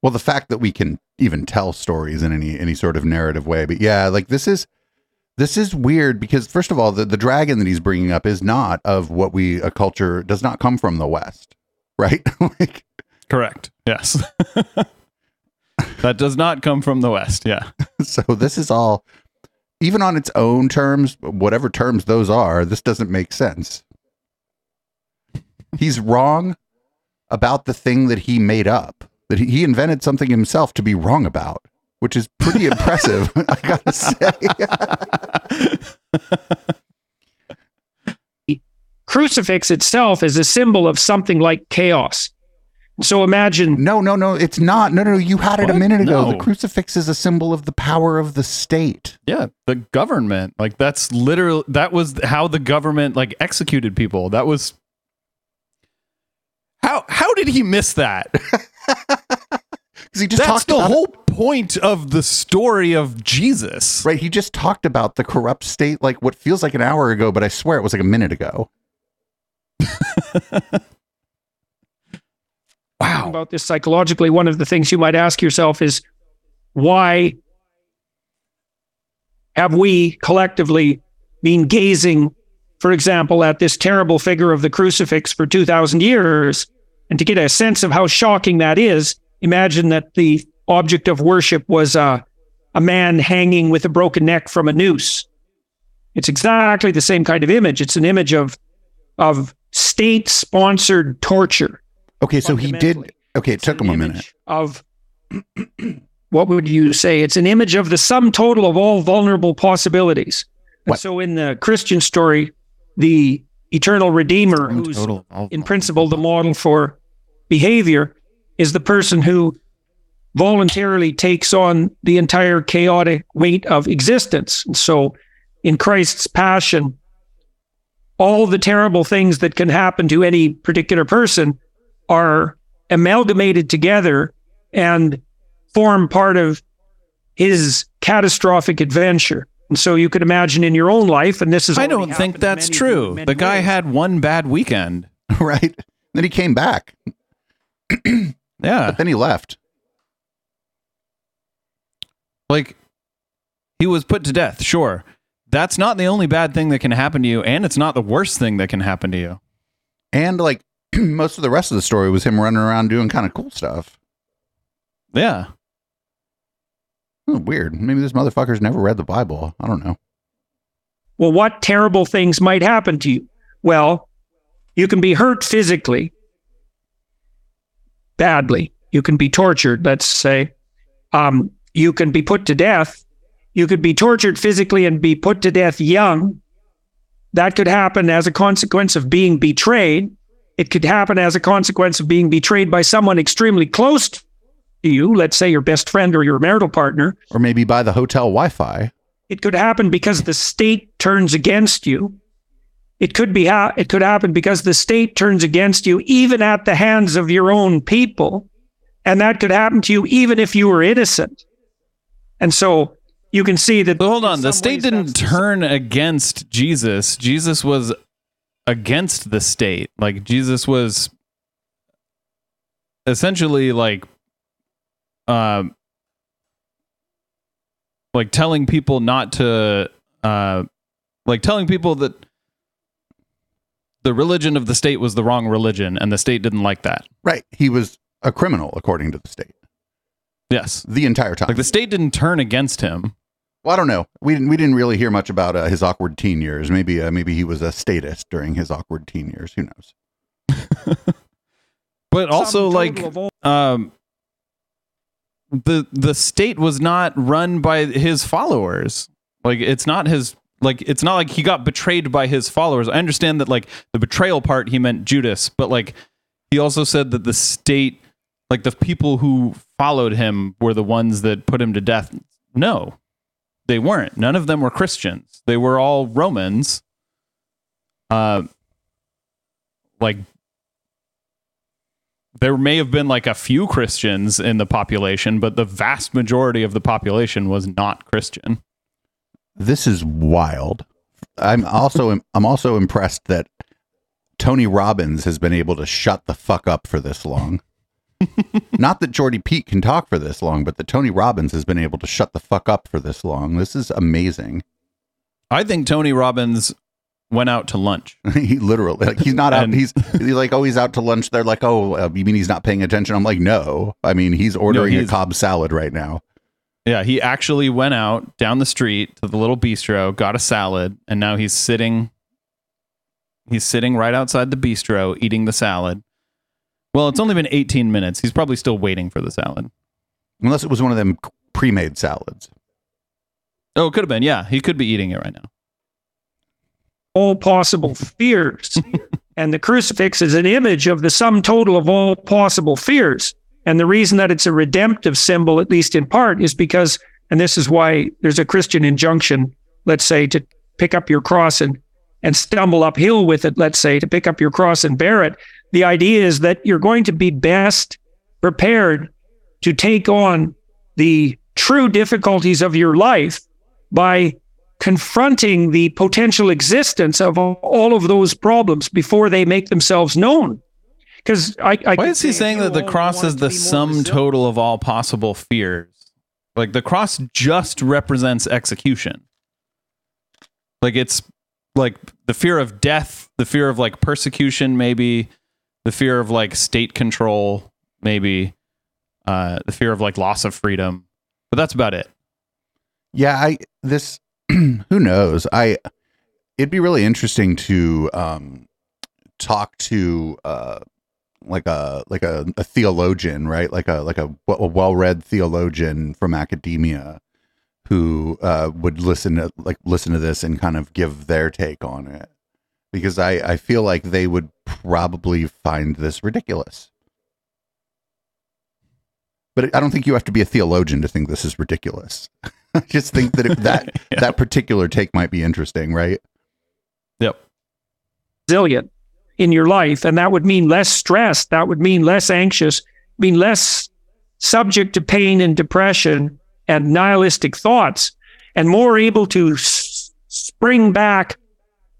well, the fact that we can even tell stories in any any sort of narrative way. But yeah, like this is this is weird because first of all, the, the dragon that he's bringing up is not of what we a culture does not come from the West, right? like Correct. Yes. that does not come from the West. Yeah. so this is all even on its own terms, whatever terms those are, this doesn't make sense. He's wrong about the thing that he made up. That he, he invented something himself to be wrong about, which is pretty impressive, I gotta say. crucifix itself is a symbol of something like chaos. So imagine No, no, no, it's not. No, no, no, you had it a minute ago. The crucifix is a symbol of the power of the state. Yeah, the government. Like that's literally that was how the government like executed people. That was how how did he miss that? Because he just That's talked the about it- whole point of the story of Jesus. Right, he just talked about the corrupt state like what feels like an hour ago, but I swear it was like a minute ago. Wow. about this psychologically, one of the things you might ask yourself is why have we collectively been gazing, for example, at this terrible figure of the crucifix for 2,000 years? And to get a sense of how shocking that is, imagine that the object of worship was a man hanging with a broken neck from a noose. It's exactly the same kind of image. It's an image of, of state sponsored torture. Okay, so he did. Okay, it took him a minute. Of what would you say? It's an image of the sum total of all vulnerable possibilities. And so in the Christian story, the eternal redeemer, who's in principle the model for behavior, is the person who voluntarily takes on the entire chaotic weight of existence. And so in Christ's passion, all the terrible things that can happen to any particular person are amalgamated together and form part of his catastrophic adventure. And so you could imagine in your own life, and this is I don't think that's many- true. many The guy ways. had one bad weekend. right? Then he came back. Yeah. But Then he left. Like he was put to death, sure. that's not the only bad thing that can happen to you, and it's not the worst thing that can happen to you. And like most of the rest of the story was him running around doing kind of cool stuff. Yeah. Weird. Maybe this motherfucker's never read the Bible. I don't know. Well, what terrible things might happen to you? Well, you can be hurt physically, badly. You can be tortured, let's say. Um, you can be put to death. You could be tortured physically and be put to death young. That could happen as a consequence of being betrayed. It could happen as a consequence of being betrayed by someone extremely close to you, let's say your best friend or your marital partner. Or maybe by the hotel Wi Fi. It could happen because the state turns against you. It could be ha- it could happen because the state turns against you even at the hands of your own people. And that could happen to you even if you were innocent. And so you can see that But hold on, the state didn't turn against Jesus. Jesus was against the state. Like Jesus was essentially like um like telling people not to uh like telling people that the religion of the state was the wrong religion and the state didn't like that. Right. He was a criminal, according to the state, Yes. the entire time. Like the state didn't turn against him. Well, I don't know. We didn't. We didn't really hear much about uh, his awkward teen years. Maybe. Uh, maybe he was a statist during his awkward teen years. Who knows? But also sum like total of all- um the the state was not run by his followers like it's not his like it's not like he got betrayed by his followers i understand that like the betrayal part he meant judas but like he also said that the state like the people who followed him were the ones that put him to death no they weren't none of them were christians they were all romans uh like there may have been like a few Christians in the population, but the vast majority of the population was not Christian. This is wild. I'm also. I'm also impressed that Tony Robbins has been able to shut the fuck up for this long. Not that Jordy Pete can talk for this long, but that Tony Robbins has been able to shut the fuck up for this long. This is amazing. I think Tony Robbins went out to lunch. he literally like he's not out. And- he's he's like oh he's out to lunch. They're like oh uh, you mean he's not paying attention? I'm like no. I mean he's ordering he's- a Cobb salad right now. Yeah, he actually went out down the street to the little bistro, got a salad, and now he's sitting he's sitting right outside the bistro eating the salad. Well, it's only been 18 minutes. He's probably still waiting for the salad. Unless it was one of them pre-made salads. Oh, it could have been. Yeah, he could be eating it right now. all possible fears. and the crucifix is an image of the sum total of all possible fears. And the reason that it's a redemptive symbol, at least in part, is because, and this is why there's a Christian injunction, let's say, to pick up your cross and, and stumble uphill with it, let's say, to pick up your cross and bear it. The idea is that you're going to be best prepared to take on the true difficulties of your life by confronting the potential existence of all of those problems before they make themselves known. Because I, I Why is he saying that the cross is the sum total of all possible fears? Like the cross just represents execution. Like it's like the fear of death, the fear of like persecution, maybe the fear of like state control, maybe uh, the fear of like loss of freedom. But that's about it. Yeah, I this who knows. I it'd be really interesting to um talk to uh like a like a, a theologian, right? Like a like a, a well-read theologian from academia who uh would listen to like listen to this and kind of give their take on it. Because I I feel like they would probably find this ridiculous. But I don't think you have to be a theologian to think this is ridiculous. I just think that if that Yeah. that particular take might be interesting, right? Yep. resilient in your life. And that would mean less stress. That would mean less anxious, mean less subject to pain and depression and nihilistic thoughts, and more able to s- spring back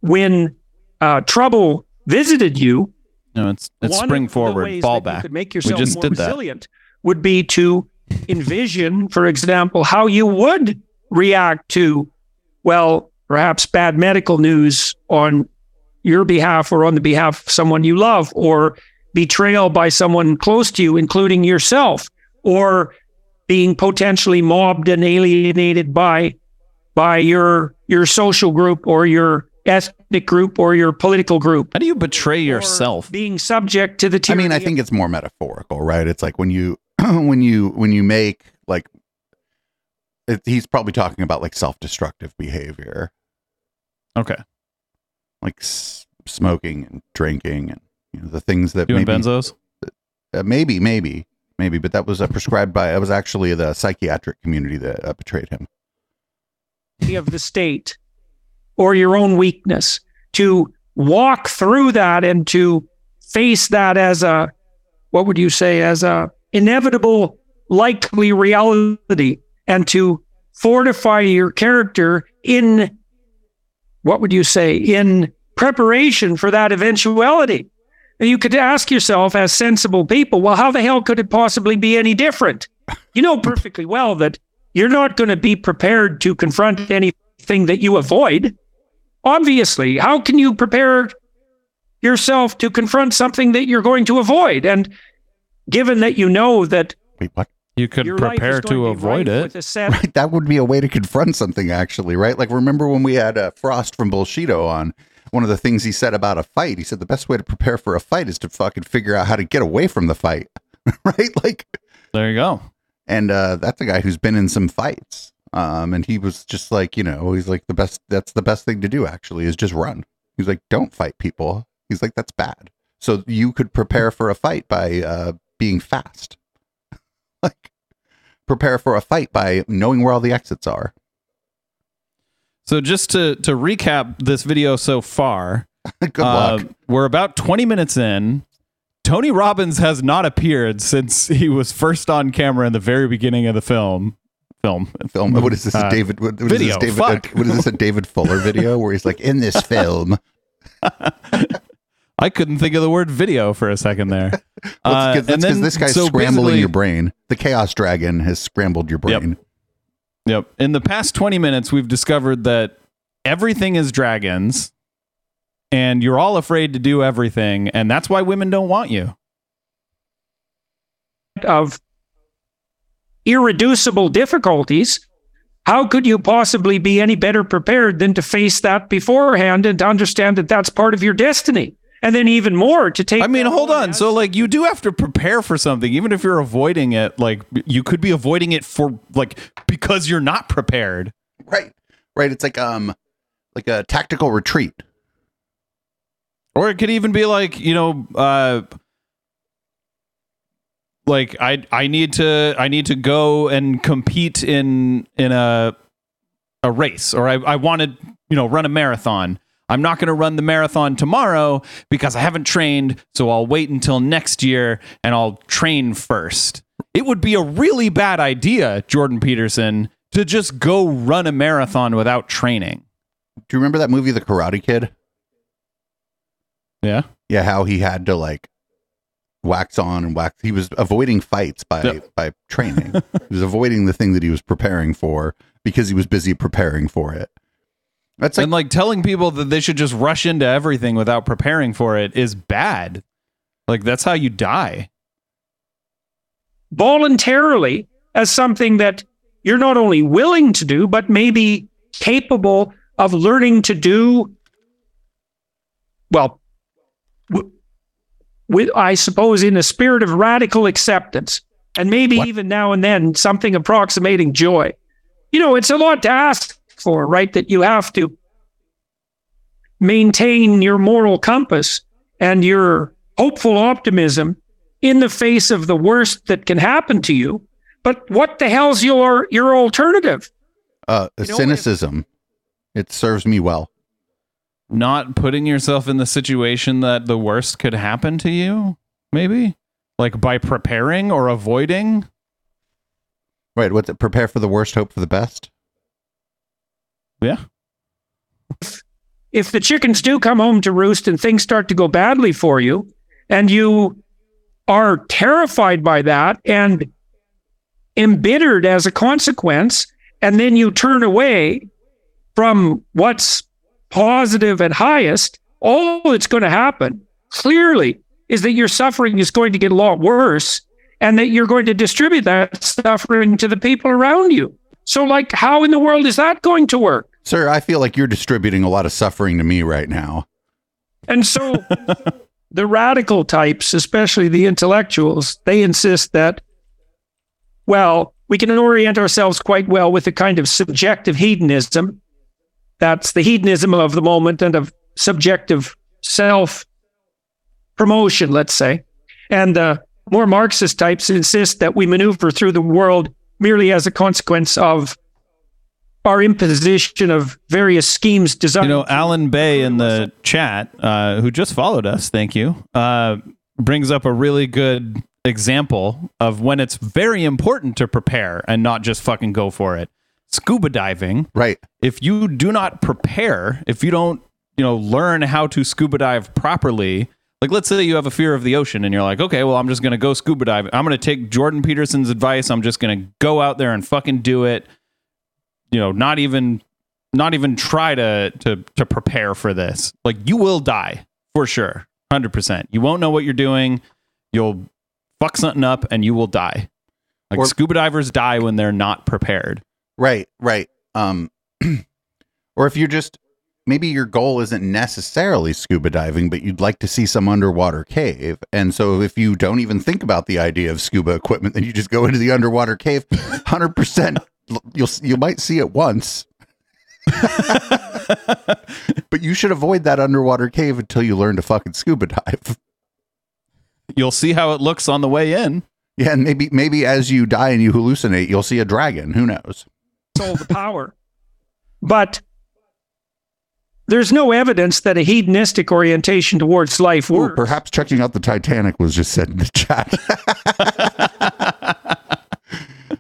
when uh, trouble visited you. No, it's it's spring forward, fall You back. could make yourself just more did that. would be to envision, for example, how you would react to, well, perhaps bad medical news on your behalf or on the behalf of someone you love, or betrayal by someone close to you, including yourself, or being potentially mobbed and alienated by by your your social group or your ethnic group or your political group. How do you betray yourself? being subject to the tyranny. I mean, I think it's more metaphorical, right? It's like when you when you when you make like it, he's probably talking about like self-destructive behavior, Okay. like s- smoking and drinking and you know the things that Doing maybe benzos? uh, maybe maybe maybe, but that was uh, prescribed by it was actually the psychiatric community that uh, betrayed him. of the state or your own weakness to walk through that and to face that as a what would you say as a inevitable likely reality and to fortify your character in what would you say in preparation for that eventuality and you could ask yourself as sensible people well how the hell could it possibly be any different you know perfectly well that you're not going to be prepared to confront anything that you avoid. Obviously, how can you prepare yourself to confront something that you're going to avoid? And given that you know that Wait, what? You could your life is prepare going to avoid it, set- right? That would be a way to confront something, actually, right? Like, remember when we had uh, Frost from Bullshido on? One of the things he said about a fight, he said the best way to prepare for a fight is to fucking figure out how to get away from the fight, right? Like, There you go. and uh, that's a guy who's been in some fights. Um, and he was just like, you know, he's like the best. That's the best thing to do. Actually, is just run. He's like, don't fight people. He's like, that's bad. So you could prepare for a fight by uh, being fast. like, prepare for a fight by knowing where all the exits are. So just to to recap this video so far, Good uh, luck. we're about 20 minutes in. Tony Robbins has not appeared since he was first on camera in the very beginning of the film. Film. Film. What is this? a uh, David? What, what is video, this? David? fuck. what is this? A David Fuller video where he's like, in this film. I couldn't think of the word video for a second there. Uh, it's 'cause- that's and because then- this guy's so scrambling your brain. The Chaos Dragon has scrambled your Yep. brain. Yep. In the past 20 minutes, we've discovered that everything is dragons and you're all afraid to do everything. And that's why women don't want you. of irreducible difficulties, how could you possibly be any better prepared than to face that beforehand and to understand that that's part of your destiny? And then even more to take. I mean, hold on. as- So, like, you do have to prepare for something, even if you're avoiding it. Like, you could be avoiding it for, like, because you're not prepared. Right. Right. It's like um like a tactical retreat. Or it could even be like, you know, uh, like I I need to I need to go and compete in in a a race, or I I want to you know run a marathon. I'm not going to run the marathon tomorrow because I haven't trained, so I'll wait until next year and I'll train first. It would be a really bad idea, Jordan Peterson, to just go run a marathon without training. Do you remember that movie The Karate Kid? Yeah. Yeah, how he had to like wax on and wax he was avoiding fights by Yeah. by training. he was avoiding the thing that he was preparing for because he was busy preparing for it. That's like and like telling people that they should just rush into everything without preparing for it is bad. Like that's how you die. voluntarily as something that you're not only willing to do, but maybe capable of learning to do. Well, w- with, I suppose, in a spirit of radical acceptance, and maybe What? even now and then something approximating joy. You know, it's a lot to ask for, right? That you have to maintain your moral compass and your hopeful optimism in the face of the worst that can happen to you. But what the hell's your your alternative? uh you know, cynicism. It serves me well. Not putting yourself in the situation that the worst could happen to you, maybe? Like by preparing or avoiding? Right, what's it? Prepare for the worst, hope for the best. Yeah. If the chickens do come home to roost and things start to go badly for you, and you are terrified by that and embittered as a consequence, and then you turn away from what's positive and highest, all that's going to happen clearly is that your suffering is going to get a lot worse and that you're going to distribute that suffering to the people around you. So, like, how in the world is that going to work? Sir, I feel like you're distributing a lot of suffering to me right now. And so the radical types, especially the intellectuals, they insist that, well, we can orient ourselves quite well with a kind of subjective hedonism. That's the hedonism of the moment and of subjective self promotion, let's say. And the more Marxist types insist that we maneuver through the world merely as a consequence of our imposition of various schemes designed. You know, Alan Bay in the chat, uh, who just followed us, thank you, uh, brings up a really good example of when it's very important to prepare and not just fucking go for it. Scuba diving. Right. If you do not prepare, if you don't, you know, learn how to scuba dive properly, like let's say you have a fear of the ocean and you're like, okay, well, I'm just going to go scuba dive. I'm going to take Jordan Peterson's advice. I'm just going to go out there and fucking do it. You know, not even not even try to to to prepare for this. Like you will die for sure. 100%. You won't know what you're doing. You'll fuck something up and you will die. Like Or- scuba divers die when they're not prepared. Right, right. Um, or if you're just maybe your goal isn't necessarily scuba diving, but you'd like to see some underwater cave. And so if you don't even think about the idea of scuba equipment, then you just go into the underwater cave. Hundred percent, you'll you might see it once. but you should avoid that underwater cave until you learn to fucking scuba dive. You'll see how it looks on the way in. Yeah, and maybe maybe as you die and you hallucinate, you'll see a dragon. Who knows? All the power. But there's no evidence that a hedonistic orientation towards life Ooh, works. perhaps checking out the Titanic was just said in the chat.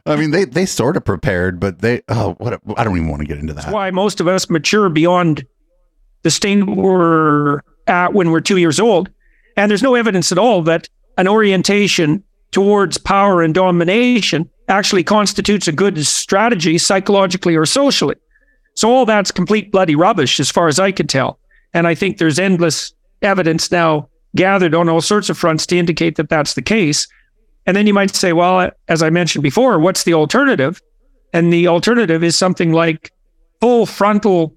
I mean, they they sort of prepared, but they oh what a- I don't even want to get into that. That's why most of us mature beyond the state we're at when we're two years old. And there's no evidence at all that an orientation towards power and domination actually constitutes a good strategy psychologically or socially. So all that's complete bloody rubbish as far as I can tell. And I think there's endless evidence now gathered on all sorts of fronts to indicate that that's the case. And then you might say, well, as I mentioned before, what's the alternative? And the alternative is something like full frontal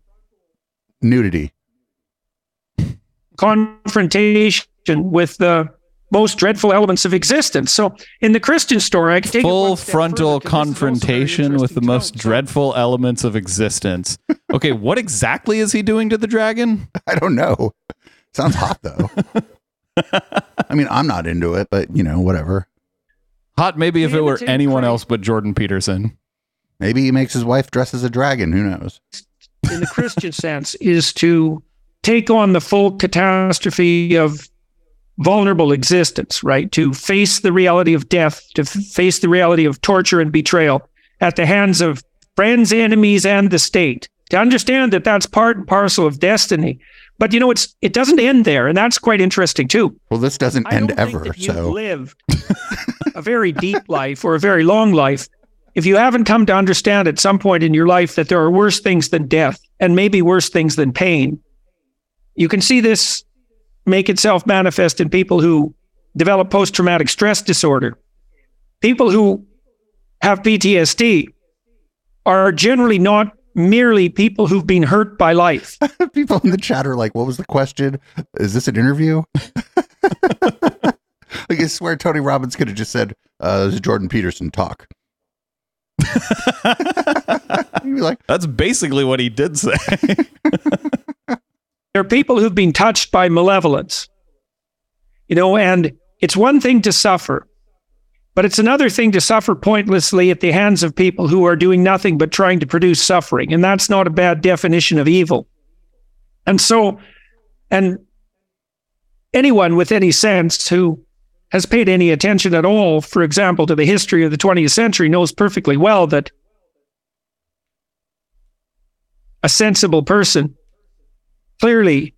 Nudity. confrontation with the most dreadful elements of existence. So in the Christian story, I can take Full frontal further, 'cause this is also very confrontation with the most tone. Dreadful elements of existence. Okay, what exactly is he doing to the dragon? I don't know. Sounds hot though. I mean, I'm not into it, but you know, whatever. Hot maybe if it were anyone else but Jordan Peterson. Maybe he makes his wife dress as a dragon. Who knows? in the Christian sense is to take on the full catastrophe of vulnerable existence, right? To face the reality of death, to f- face the reality of torture and betrayal at the hands of friends, enemies, and the state. To understand that that's part and parcel of destiny. But you know, it's it doesn't end there, and that's quite interesting too. Well, this doesn't I end ever. think that you've So lived a very deep life or a very long life if you haven't come to understand at some point in your life that there are worse things than death and maybe worse things than pain. You can see this make itself manifest in people who develop post traumatic stress disorder. People who have PTSD are generally not merely people who've been hurt by life. people in the chat are like, "What was the question? Is this an interview?" like I swear, Tony Robbins could have just said, uh, "This is Jordan Peterson talk." You'd be like, That's basically what he did say. There are people who've been touched by malevolence. You know, and it's one thing to suffer, but it's another thing to suffer pointlessly at the hands of people who are doing nothing but trying to produce suffering. And that's not a bad definition of evil. And so, and anyone with any sense who has paid any attention at all, for example, to the history of the 20th century, knows perfectly well that a sensible person clearly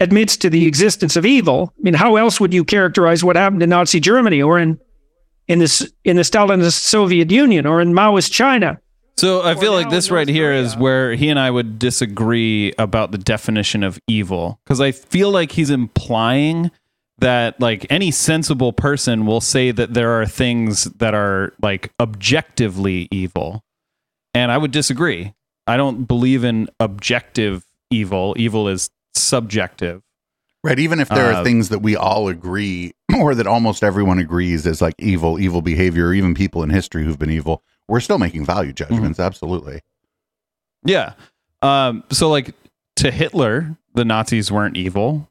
admits to the existence of evil. I mean, how else would you characterize what happened in Nazi Germany or in in this in the Stalinist Soviet Union or in Maoist China? So I feel like this right here is where he and I would disagree about the definition of evil because I feel like he's implying that like any sensible person will say that there are things that are like objectively evil. And I would disagree. I don't believe in objective evil. Evil is subjective. Right. Even if there Uh, are things that we all agree or that almost everyone agrees is like evil, evil behavior, or even people in history who've been evil, we're still making value judgments. Absolutely. Yeah. Um, so like to Hitler, the Nazis weren't evil.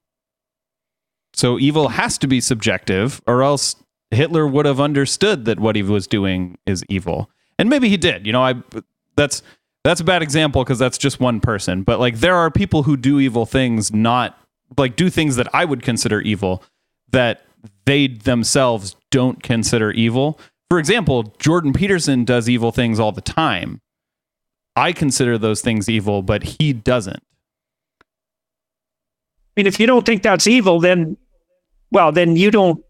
So evil has to be subjective, or else Hitler would have understood that what he was doing is evil. And maybe he did. You know, I that's that's a bad example because that's just one person. But like there are people who do evil things, not like do things that I would consider evil that they themselves don't consider evil. For example, Jordan Peterson does evil things all the time. I consider those things evil, but he doesn't. I mean, if you don't think that's evil, then, well, then you don't,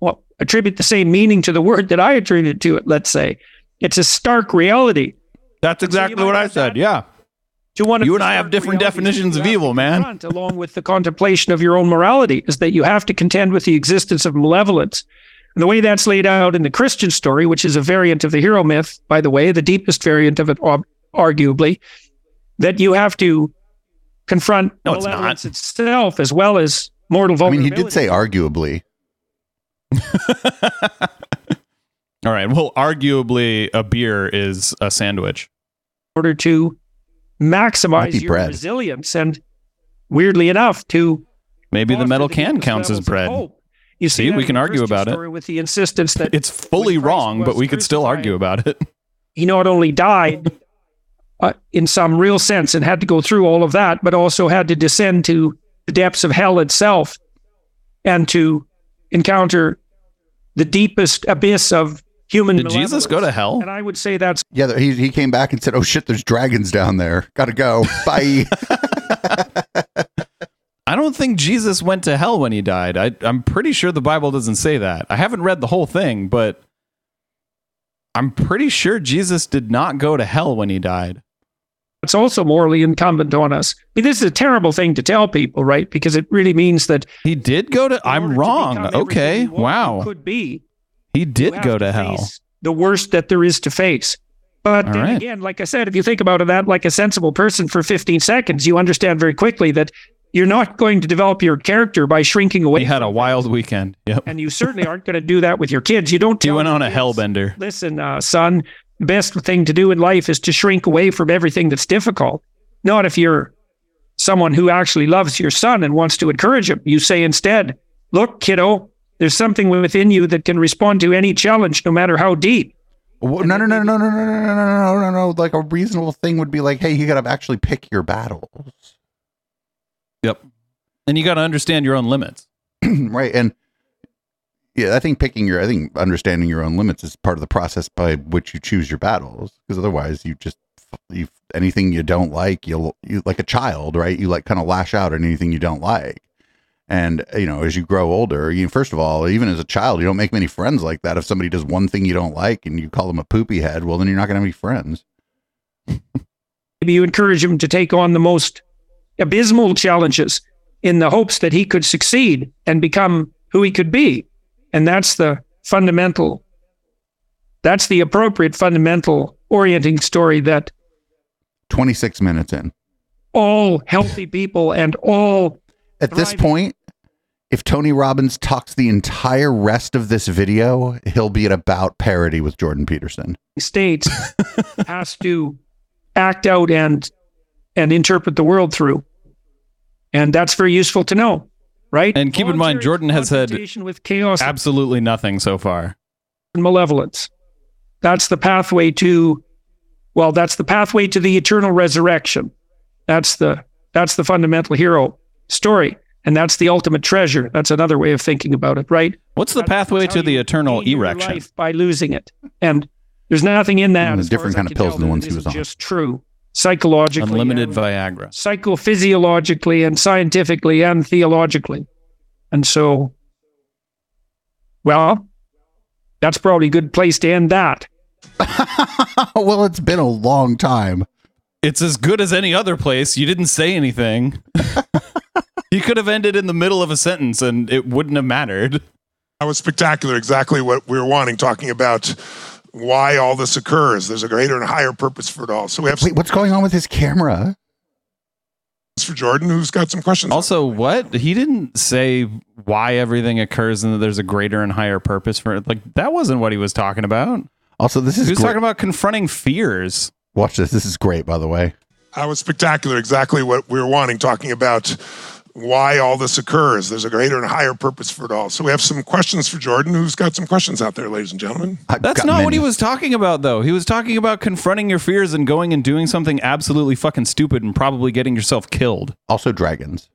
well, attribute the same meaning to the word that I attribute to it. Let's say it's a stark reality. That's exactly what I said, Yeah. To one of You and I have different definitions of evil, man. confront, Along with the contemplation of your own morality, is that you have to contend with the existence of malevolence. And the way that's laid out in the Christian story, which is a variant of the hero myth, by the way, the deepest variant of it, ob- arguably, that you have to confront No, it's malevolence not. itself as well as mortal I mean, he did say arguably. All right. Well, arguably, a beer is a sandwich. in order to maximize your bread. resilience and weirdly enough to Maybe the foster metal can counts as bread. hope. You See, that we can argue Christian about it. With the insistence that It's fully wrong, but we could still argue about it. he not only died uh, in some real sense and had to go through all of that, but also had to descend to the depths of hell itself and to encounter the deepest abyss of human. Did Jesus go to hell? And I would say that's Yeah, he, he came back and said, "Oh shit, there's dragons down there. Got to go. Bye." I don't think Jesus went to hell when he died. I, I'm pretty sure the Bible doesn't say that. I haven't read the whole thing, but I'm pretty sure Jesus did not go to hell when he died. it's also morally incumbent on us. I mean, this is a terrible thing to tell people, right? Because it really means that He did go to. I'm wrong. become Okay. you want, you Wow. could be. He did go to hell. The worst that there is to face. But All then right. again, like I said, if you think about that like a sensible person for 15 seconds, you understand very quickly that you're not going to develop your character by shrinking away. He had a wild weekend. Yep. And you certainly aren't going to do that with your kids. You don't He tell went on a kids, hellbender. Listen, uh, son, best thing to do in life is to shrink away from everything that's difficult. Not if you're someone who actually loves your son and wants to encourage him. You say instead, look, kiddo, there's something within you that can respond to any challenge, no matter how deep. No, no, no, no, no, no, no, no, no, no, no, no. Like a reasonable thing would be like, hey, you got to actually pick your battles, Yep. And you got to understand your own limits. right? And yeah, I think picking your, I think understanding your own limits is part of the process by which you choose your battles. Because otherwise, you just you anything you don't like, you'll you like a child, right? You like kind of lash out at anything you don't like. And you know, as you grow older, you first of all, even as a child, you don't make many friends like that. If somebody does one thing you don't like and you call them a poopy head, well, then you're not going to have any friends. Maybe you encourage him to take on the most abysmal challenges in the hopes that he could succeed and become who he could be. And that's the fundamental, that's the appropriate fundamental orienting story that 26 minutes in. all healthy people and all At this point, if Tony Robbins talks the entire rest of this video, he'll be at about parity with Jordan Peterson. states has to act out and and interpret the world through. And that's very useful to know, right? And keep in mind, Jordan has had with chaos Absolutely nothing so far. and malevolence. That's the pathway to well, that's the pathway to the eternal resurrection. That's the that's the fundamental hero story. And that's the ultimate treasure. That's another way of thinking about it, right? What's the That's- pathway to the eternal erection? life by losing it. And there's nothing in that. Mm, as different kind of pills tell, than the ones he was on. Just true, psychologically, Unlimited Viagra. psychophysiologically, and scientifically, and theologically. And so, well, that's probably a good place to end that. well, it's been a long time. It's as good as any other place. You didn't say anything. you could have ended in the middle of a sentence and it wouldn't have mattered. That was spectacular. Exactly what we were wanting, talking about why all this occurs. There's a greater and higher purpose for it all. So we have Wait, what's going on with his camera? for Jordan, who's got some questions. Also, what? He didn't say why everything occurs and that there's a greater and higher purpose for it. Like, that wasn't what he was talking about. Also, this He is was great. talking about confronting fears. Watch this. This is great, by the way. That was spectacular. Exactly what we were wanting, talking about why all this occurs. There's a greater and higher purpose for it all. So we have some questions for Jordan, who's got some questions out there, ladies and gentlemen. I've That's got not what he was talking about, though. He was talking about confronting your fears and going and doing something absolutely fucking stupid and probably getting yourself killed. Also, dragons.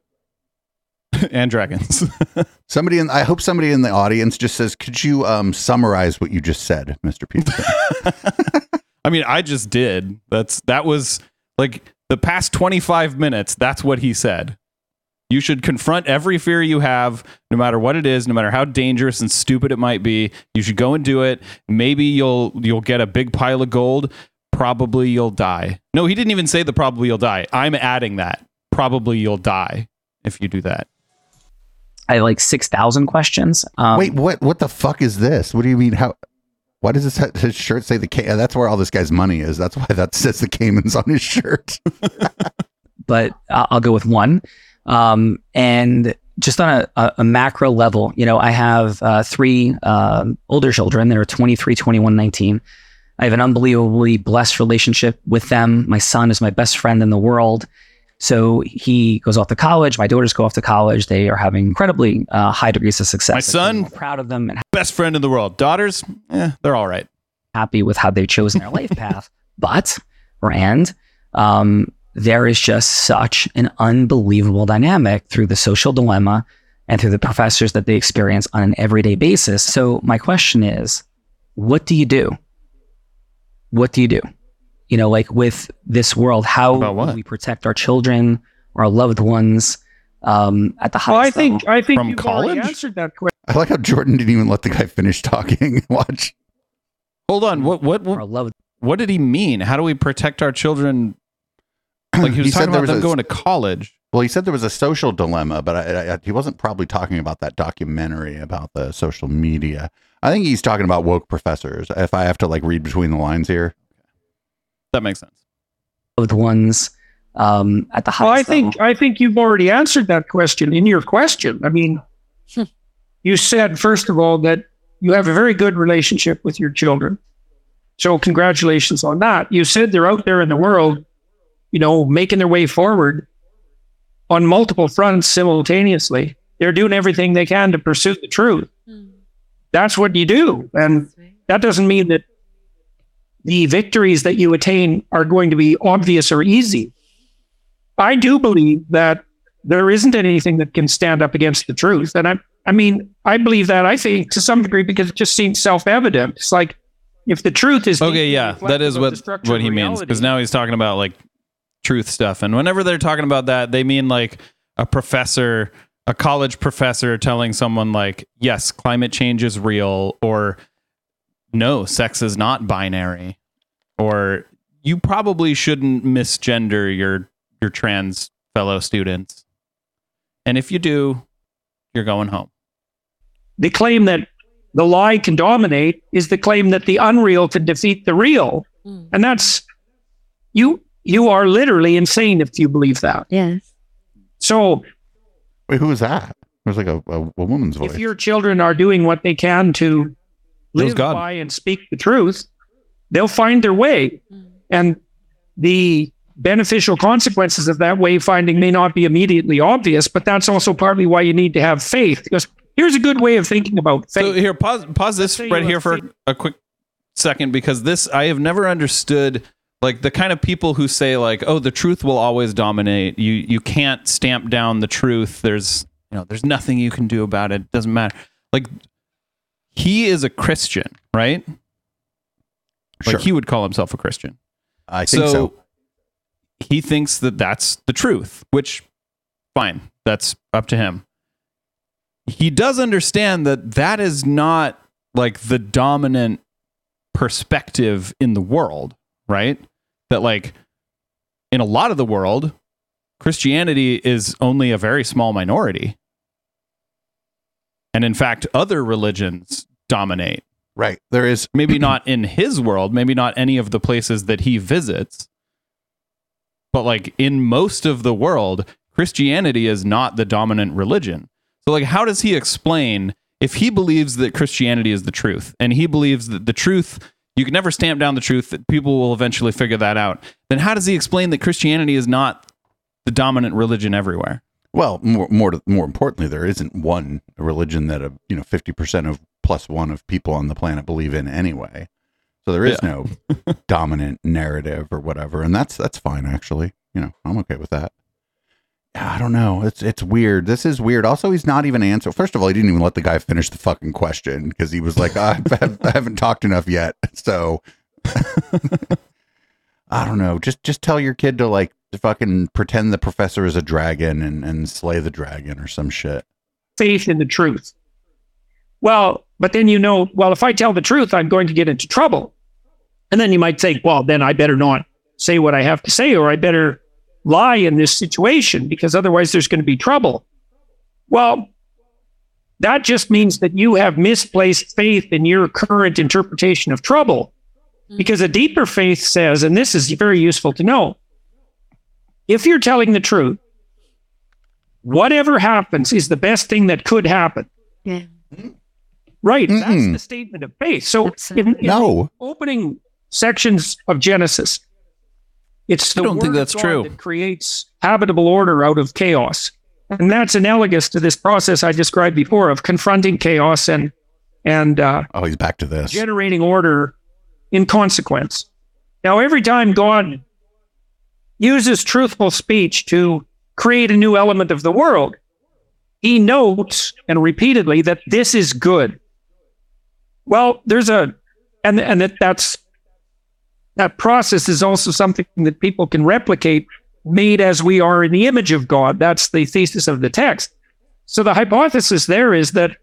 and dragons. Somebody in. I hope somebody in the audience just says, "Could you um summarize what you just said, Mister Peterson?" I mean, I just did. That's that was like the past 25 minutes. That's what he said. You should confront every fear you have, no matter what it is, no matter how dangerous and stupid it might be. You should go and do it. Maybe you'll you'll get a big pile of gold. Probably you'll die. No, he didn't even say the probably you'll die. I'm adding that. Probably you'll die if you do that. I had like six thousand questions. Um, Wait, what? What the fuck is this? What do you mean? How? Why does this his shirt say the? Ca- That's where all this guy's money is. That's why that says the Caymans on his shirt. but I'll I'll go with one. Um, and just on a, a, macro level, you know, I have uh, three um older children. They're 23, 21, 19. I have an unbelievably blessed relationship with them. My son is my best friend in the world. So he goes off to college. My daughters go off to college. They are having incredibly uh, high degrees of success. My son- proud of them and Best friend in the world. Daughters, eh, they're all right. happy with how they've chosen their life path. But, Rand, um, there is just such an unbelievable dynamic through the social dilemma and through the professors that they experience on an everyday basis. So, my question is what do you do? What do you do? You know, like with this world, how do we protect our children, our loved ones um, at the Well, I highest think level? I think From you've already college? answered that question. I like how Jordan didn't even let the guy finish talking. Watch. Hold on. What what what, what did he mean? How do we protect our children? Like he was He said talking there about was them a- going to college. Well, he said there was a social dilemma, but I, I, he wasn't probably talking about that documentary about the social media. I think he's talking about woke professors. If I have to like read between the lines here, That makes sense. loved ones um, at the highest Well, I level. think I think you've already answered that question in your question. I mean, you said first of all that you have a very good relationship with your children. So congratulations on that. You said they're out there in the world, you know, making their way forward on multiple fronts simultaneously. They're doing everything they can to pursue the truth. Hmm. That's what you do. And that doesn't mean that the victories that you attain are going to be obvious or easy. I do believe that there isn't anything that can stand up against the truth. And I, I mean, I believe that I think to some degree because it just seems self-evident. It's like if the truth is Okay, yeah, that reflective is of what what of he means because now he's talking about like truth stuff, and whenever they're talking about that, they mean like a professor, a college professor, telling someone like, "Yes, climate change is real," or "No, sex is not binary," or "You probably shouldn't misgender your your trans fellow students," and if you do, you're going home. the claim that the lie can dominate is the claim that the unreal can defeat the real, hmm. and that's you. You are literally insane if you believe that. Yes. So wait, who was that? It was like a, a, a woman's voice. if your children are doing what they can to live God. by and speak the truth, they'll find their way. Mm. And the beneficial consequences of that way finding may not be immediately obvious, but that's also partly why you need to have faith. Because here's a good way of thinking about faith. So here, pause pause this right here for faith- a quick second because this I have never understood like the kind of people who say like, oh, the truth will always dominate. You you can't stamp down the truth. There's you know, there's nothing you can do about it. Doesn't matter. Like he is a Christian, right? Sure. Like he would call himself a Christian. I think so. he thinks that that's the truth, which fine, that's up to him. He does understand that that is not like the dominant perspective in the world, right? That like in a lot of the world, Christianity is only a very small minority. And in fact, other religions dominate. Right. There is Maybe not in his world, maybe not any of the places that he visits. But like in most of the world, Christianity is not the dominant religion. So like how does he explain if he believes that Christianity is the truth and he believes that the truth you can never stamp down the truth that people will eventually figure that out, then how does he explain that Christianity is not the dominant religion everywhere? Well, more more more importantly, there isn't one religion that a you know fifty percent of plus one of people on the planet believe in anyway. So there is Yeah. no dominant narrative or whatever, and that's that's fine actually. You know, I'm okay with that. I don't know. It's it's weird. This is weird. Also, he's not even answer. First of all, he didn't even let the guy finish the fucking question because he was like, I, I haven't talked enough yet. So I don't know. Just just tell your kid to like to fucking pretend the professor is a dragon and and slay the dragon or some shit. faith in the truth. Well, but then you know, well, if I tell the truth, I'm going to get into trouble. And then you might think, well, then I better not say what I have to say, or I better lie in this situation because otherwise there's going to be trouble. Well, that just means that you have misplaced faith in your current interpretation of trouble. Mm. Because a deeper faith says, and this is very useful to know if you're telling the truth, whatever happens is the best thing that could happen. Yeah. Right. That's Mm-mm. the statement of faith. So in, in No. the opening sections of Genesis, it's the I don't think that's true. that creates habitable order out of chaos. And that's analogous to this process I described before of confronting chaos and and uh, Oh, he's back to this. generating order in consequence. Now, every time God uses truthful speech to create a new element of the world, he notes and repeatedly that this is good. Well, there's a, and and that that's that process is also something that people can replicate, made as we are in the image of God. That's the thesis of the text. So the hypothesis there is that,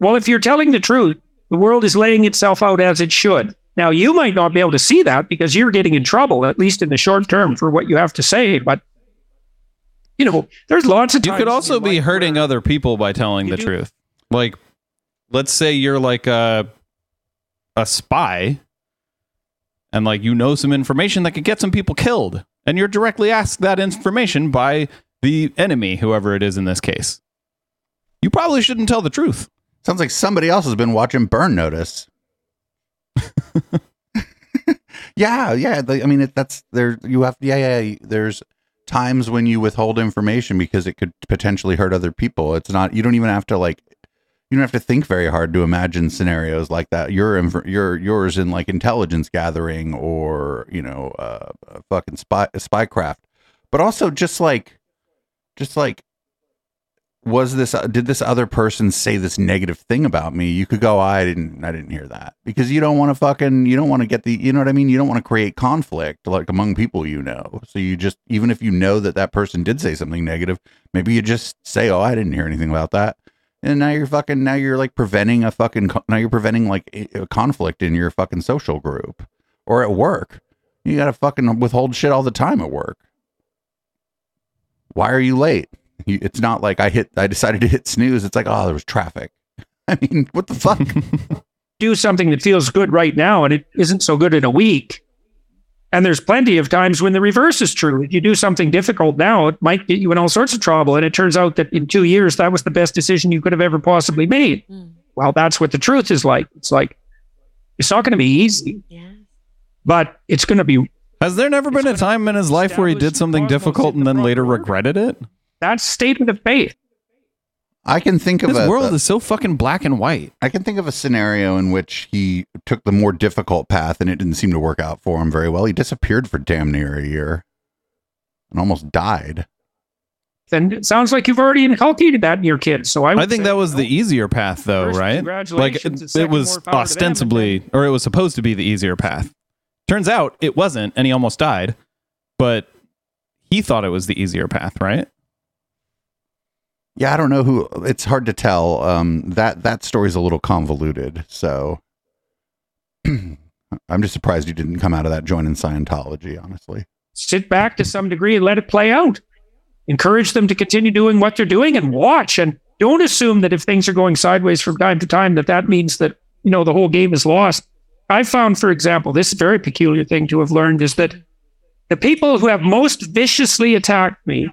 well, if you're telling the truth, the world is laying itself out as it should. Now, you might not be able to see that because you're getting in trouble, at least in the short term, for what you have to say. But, you know, there's lots of You could also be hurting other people by telling the do- truth. Like, let's say you're like a a spy, and like you know some information that could get some people killed, and you're directly asked that information by the enemy, whoever it is in this case. You probably shouldn't tell the truth. Sounds like somebody else has been watching Burn Notice. yeah, yeah. I mean, it, that's there. You have, yeah, yeah. yeah, There's times when you withhold information because it could potentially hurt other people. It's not. You don't even have to like. You don't have to think very hard to imagine scenarios like that. Your your yours in like intelligence gathering or you know, uh, fucking spy spycraft, but also just like, just like was this uh, did this other person say this negative thing about me? You could go i didn't i didn't hear that. Because you don't want to fucking you don't want to get the you know what i mean? You don't want to create conflict like among people you know. So you just even if you know that that person did say something negative maybe you just say oh i didn't hear anything about that and now you're fucking now you're like preventing a fucking now you're preventing like a, conflict in your fucking social group or at work you gotta fucking withhold shit all the time at work why are you late it's not like I hit. I decided to hit snooze. It's like, oh, there was traffic. I mean, what the fuck? do something that feels good right now and it isn't so good in a week. And there's plenty of times when the reverse is true. If you do something difficult now, it might get you in all sorts of trouble. And it turns out that in two years, that was the best decision you could have ever possibly made. Mm. Well, that's what the truth is like. It's like, it's not going to be easy, Yeah. but it's going to be, Has there never been a time in his life where he did something difficult and then later regretted it? that's statement of faith. I can think of This a, world is so fucking black and white. I can think of a scenario in which he took the more difficult path and it didn't seem to work out for him very well. He disappeared for damn near a year and almost died. And it sounds like you've already inculcated that in your kids. So I, would I think say, that was no. the easier path, though, First, right? Like it, it was more them, ostensibly, or it was supposed to be the easier path. Turns out it wasn't, and he almost died. But he thought it was the easier path, right? Yeah, I don't know who. It's hard to tell. Um, that that story's a little convoluted. So, I'm just surprised you didn't come out of that joining Scientology, honestly. Sit back to some degree and let it play out. Encourage them to continue doing what they're doing and watch. And don't assume that if things are going sideways from time to time, that that means that, you know, the whole game is lost. I found, for example, this very peculiar thing to have learned is that the people who have most viciously attacked me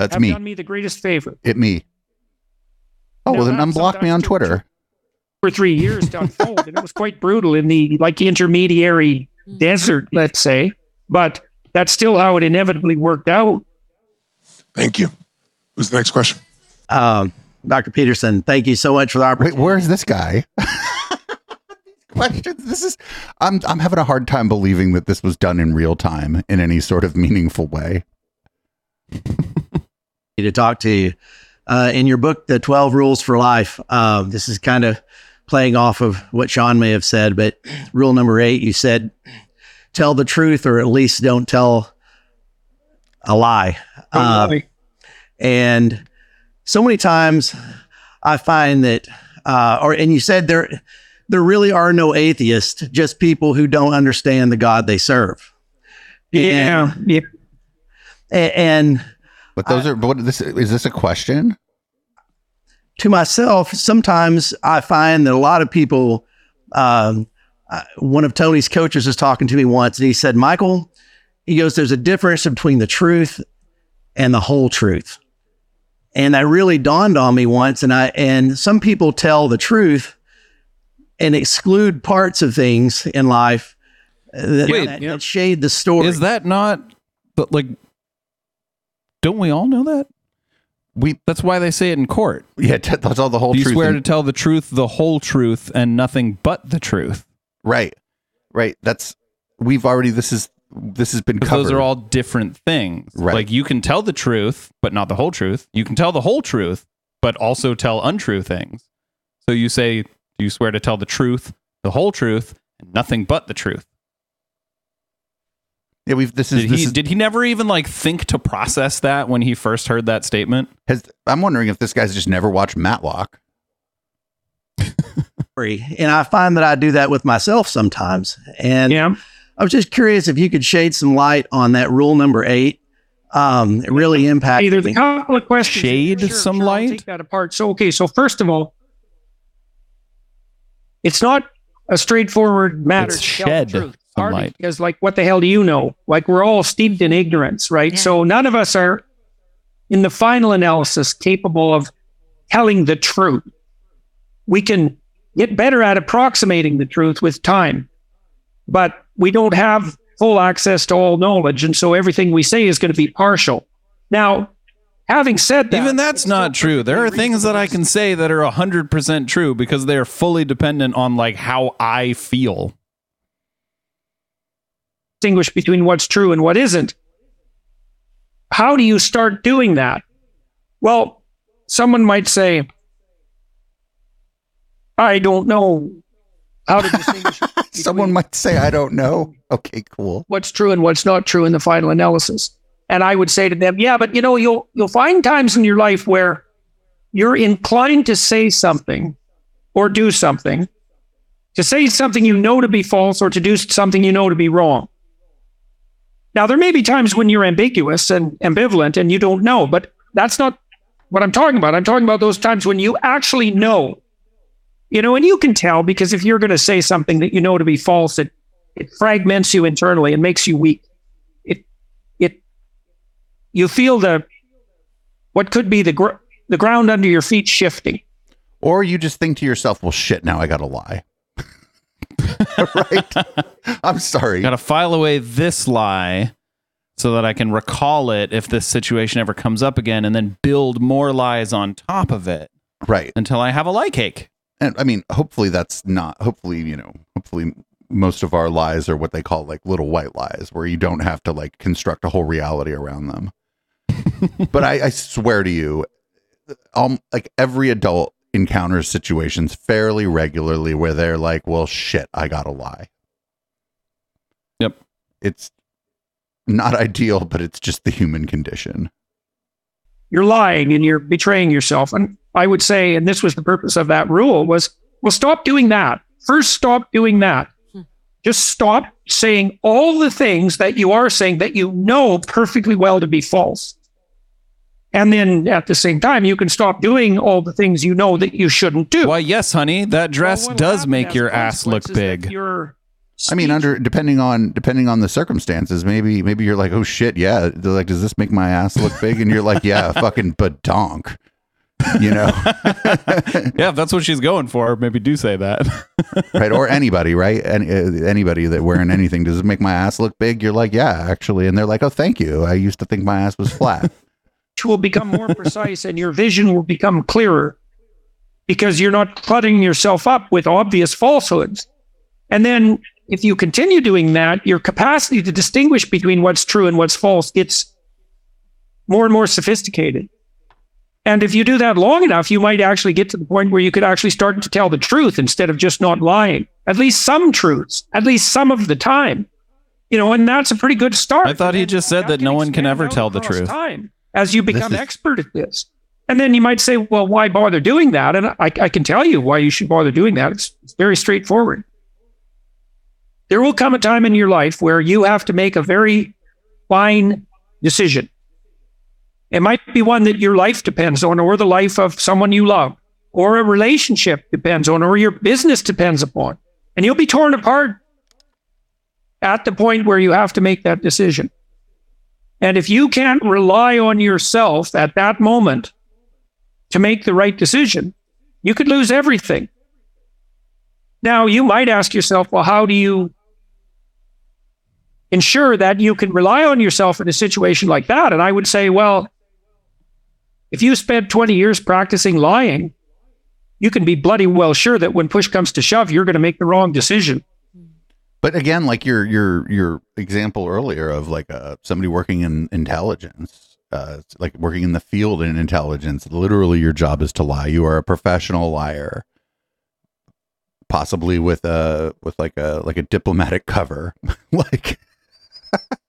That's have me. done me the greatest favor. It me. Oh, Now, well, then unblock me on Twitter. For three years to unfold, and it was quite brutal in the like intermediary desert, let's say. But that's still how it inevitably worked out. Thank you. Who's the next question? Um, Dr. Peterson, thank you so much for the Wait, opportunity. where's this guy? Questions. This is. I'm. I'm having a hard time believing that this was done in real time in any sort of meaningful way. to talk to you. Uh, in your book, The 12 Rules for Life, um, this is kind of playing off of what Sean may have said, but rule number eight, you said, tell the truth or at least don't tell a lie. Uh, and so many times I find that, uh, or, and you said there, there really are no atheists, just people who don't understand the God they serve. Yeah. yeah. A- and But those are. What this is? This a question? to myself, sometimes I find that a lot of people, um, uh, one of Tony's coaches was talking to me once and he said, Michael, he goes, there's a difference between the truth and the whole truth. And that really dawned on me once. And I, and some people tell the truth and exclude parts of things in life that, Wait, that, yeah. that shade the story. Is that not? But like, don't we all know that? We. That's why they say it in court. Yeah. T- that's all the whole truth. you truth. swear to tell the truth, the whole truth, and nothing but the truth. right. Right. That's. We've already. This is. This has been covered. those are all different things. Right. Like you can tell the truth, but not the whole truth. You can tell the whole truth, but also tell untrue things. So you say, do you swear to tell the truth, the whole truth, and nothing but the truth? Yeah. We've. This is. Did this he is, did he never even like think to process that when he first heard that statement? has, I'm wondering if this guy's just never watched Matlock. And I find that I do that with myself sometimes. And Yeah. I was just curious if you could shade some light on that rule number eight. Um, it really impacted Hey, there's me. a couple of questions. Shade some I'll light? take that apart. So, okay. So, first of all, it's not a straightforward matter. It's to tell the shed truth. some Partly light. Because, like, what the hell do you know? Like, we're all steeped in ignorance, right? So, none of us are, in the final analysis, capable of telling the truth. We can get better at approximating the truth with time, but we don't have full access to all knowledge. And so everything we say is going to be partial. Now, having said that, Even that's not true. There are things that I can say that are 100% true because they are fully dependent on like how I feel. Distinguish between what's true and what isn't. How do you start doing that? Well, someone might say, I don't know how to distinguish Someone might say, I don't know. Okay, cool. what's true and what's not true in the final analysis. And I would say to them, yeah, but you know, you'll you'll find times in your life where you're inclined to say something or do something, to say something you know to be false or to do something you know to be wrong. Now, there may be times when you're ambiguous and ambivalent and you don't know, but that's not what I'm talking about. I'm talking about those times when you actually know. You know, and you can tell because if you're going to say something that you know to be false, it it fragments you internally and makes you weak. It it you feel the what could be the gr- the ground under your feet shifting. Or you just think to yourself, well, shit, now I got to lie. right? I'm sorry. Got to file away this lie so that I can recall it if this situation ever comes up again and then build more lies on top of it Right. until I have a lie cake. And I mean, hopefully that's not, hopefully, you know, hopefully most of our lies are what they call like little white lies, where you don't have to like construct a whole reality around them. but I, I swear to you, um, like every adult encounters situations fairly regularly where they're like, well, shit, I gotta lie. Yep. It's not ideal, but it's just the human condition. You're lying and you're betraying yourself. And I would say, and this was the purpose of that rule, was well, stop doing that. First, stop doing that. Hmm. Just stop saying all the things that you are saying that you know perfectly well to be false. And then at the same time, you can stop doing all the things you know that you shouldn't do. Why, yes, honey, that dress what'll does make your ass look consequences that big. I mean, under depending on depending on the circumstances, maybe maybe you're like, oh shit, yeah. They're like, does this make my ass look big? And you're like, yeah, fucking badonk. You know, Yeah, if that's what she's going for, maybe do say that. right? Or anybody, right? Any, uh, anybody that wearing anything, does it make my ass look big? You're like, yeah, actually. And they're like, oh, thank you. I used to think my ass was flat. Will become more precise and your vision will become clearer because you're not cluttering yourself up with obvious falsehoods. And then if you continue doing that, your capacity to distinguish between what's true and what's false gets more and more sophisticated. And if you do that long enough, you might actually get to the point where you could actually start to tell the truth instead of just not lying. At least some truths, at least some of the time. You know, and that's a pretty good start. I thought he just said that no one can ever tell the truth. Time as you become is- expert at this. And then you might say, well, why bother doing that? And I, I can tell you why you should bother doing that. It's, it's very straightforward. There will come a time in your life where you have to make a very fine decision. It might be one that your life depends on, or the life of someone you love, or a relationship depends on, or your business depends upon. And you'll be torn apart at the point where you have to make that decision. And if you can't rely on yourself at that moment to make the right decision, you could lose everything. Now, you might ask yourself, well, how do you ensure that you can rely on yourself in a situation like that? And I would say, well, if you spent 20 years practicing lying, you can be bloody well sure that when push comes to shove, you're going to make the wrong decision. But again, like your your your example earlier of like uh, somebody working in intelligence, uh, like working in the field in intelligence. Literally, your job is to lie. You are a professional liar, possibly with a with like a like a diplomatic cover. like.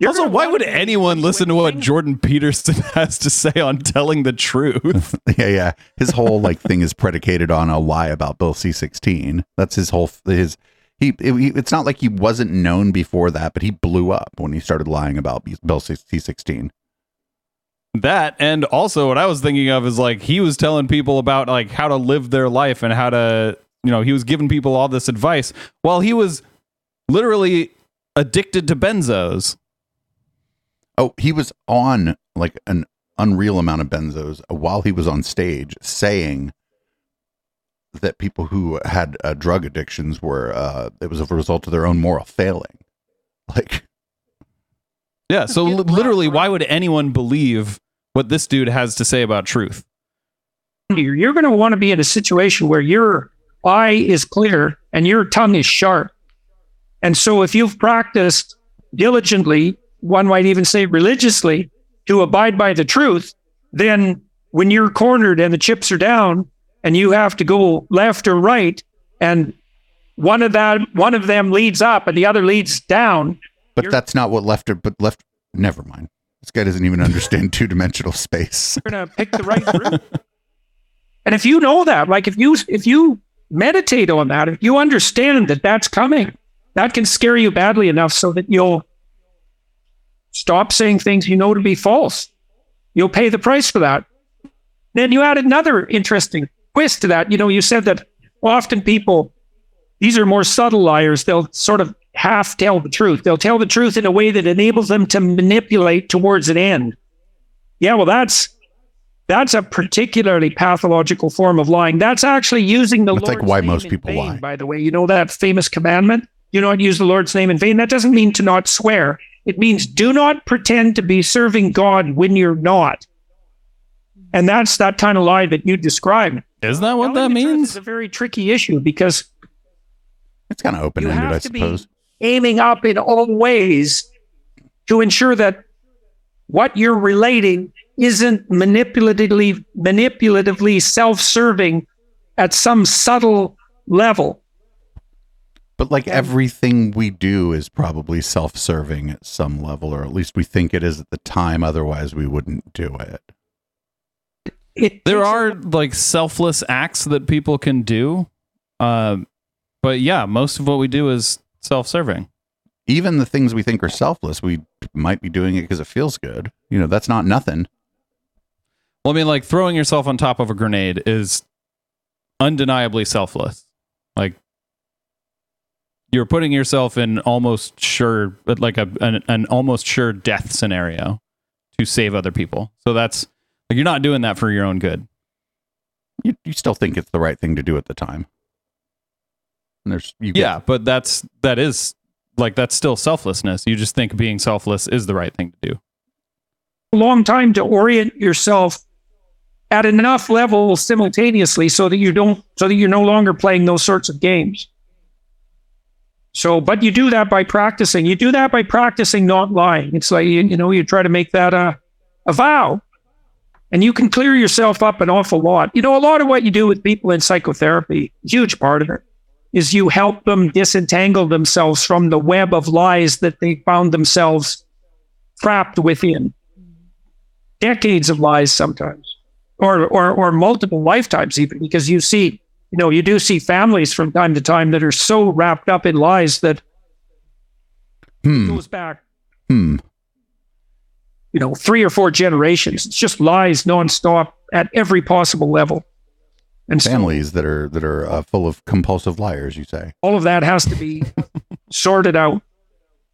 You're also, why would anyone listen to what things- Jordan Peterson has to say on telling the truth? yeah, yeah. His whole like thing is predicated on a lie about Bill C sixteen. That's his whole his. He, it, he- it's not like he wasn't known before that, but he blew up when he started lying about Bill C sixteen. that and also what I was thinking of is like he was telling people about like how to live their life and how to you know he was giving people all this advice while he was literally addicted to benzos. Oh, he was on like an unreal amount of benzos while he was on stage saying that people who had uh, drug addictions were uh, it was a result of their own moral failing. Like, Yeah, so li- literally why would anyone believe what this dude has to say about truth? you're, you're going to want to be in a situation where your eye is clear and your tongue is sharp. And so if you've practiced diligently, one might even say religiously, to abide by the truth, then when you're cornered and the chips are down and you have to go left or right and one of that one of them leads up and the other leads down, but that's not what left. Or but left. Never mind. This guy doesn't even understand two dimensional space. you're to pick the right route. And if you know that, like if you if you meditate on that, if you understand that that's coming, that can scare you badly enough so that you'll stop saying things you know to be false. You'll pay the price for that. Then you add another interesting twist to that. You know, you said that often people, these are more subtle liars. They'll sort of half tell the truth. They'll tell the truth in a way that enables them to manipulate towards an end. Yeah, well, that's that's a particularly pathological form of lying. That's actually using the That's like Lord's why name most in people vain, lie. By the way, you know that famous commandment? You not use the Lord's name in vain. That doesn't mean to not swear. It means do not pretend to be serving God when you're not. And that's that kind of lie that you described. Isn't that what that Telling the means? It's a very tricky issue because It's kind of open ended, I to be suppose. aiming up in all ways to ensure that what you're relating isn't manipulatively manipulatively self-serving at some subtle level. But like everything we do is probably self serving at some level, or at least we think it is at the time. Otherwise, we wouldn't do it. It There takes a- are like selfless acts that people can do. Um, but yeah, most of what we do is self-serving. Even the things we think are selfless, we might be doing it because it feels good. You know, that's not nothing. Well, I mean, like throwing yourself on top of a grenade is undeniably selfless. Like you're putting yourself in almost sure, but like a an, an almost sure death scenario to save other people. So that's like you're not doing that for your own good. You, you still think it's the right thing to do at the time. And there's you get- Yeah, but that's that is like that's still selflessness. You just think being selfless is the right thing to do. a long time to orient yourself at enough levels simultaneously so that you don't so that you're no longer playing those sorts of games so but you do that by practicing. You do that by practicing not lying. It's like you, you know you try to make that a, a vow. And you can clear yourself up an awful lot. You know a lot of what you do with people in psychotherapy huge part of it is you help them disentangle themselves from the web of lies that they found themselves trapped within. Decades of lies sometimes or or or multiple lifetimes even because you see you know you do see families from time to time that are so wrapped up in lies that Hmm. goes back Hmm. you know three or four generations it's just lies nonstop at every possible level and so Families that are that are uh, full of compulsive liars. You say. all of that has to be sorted out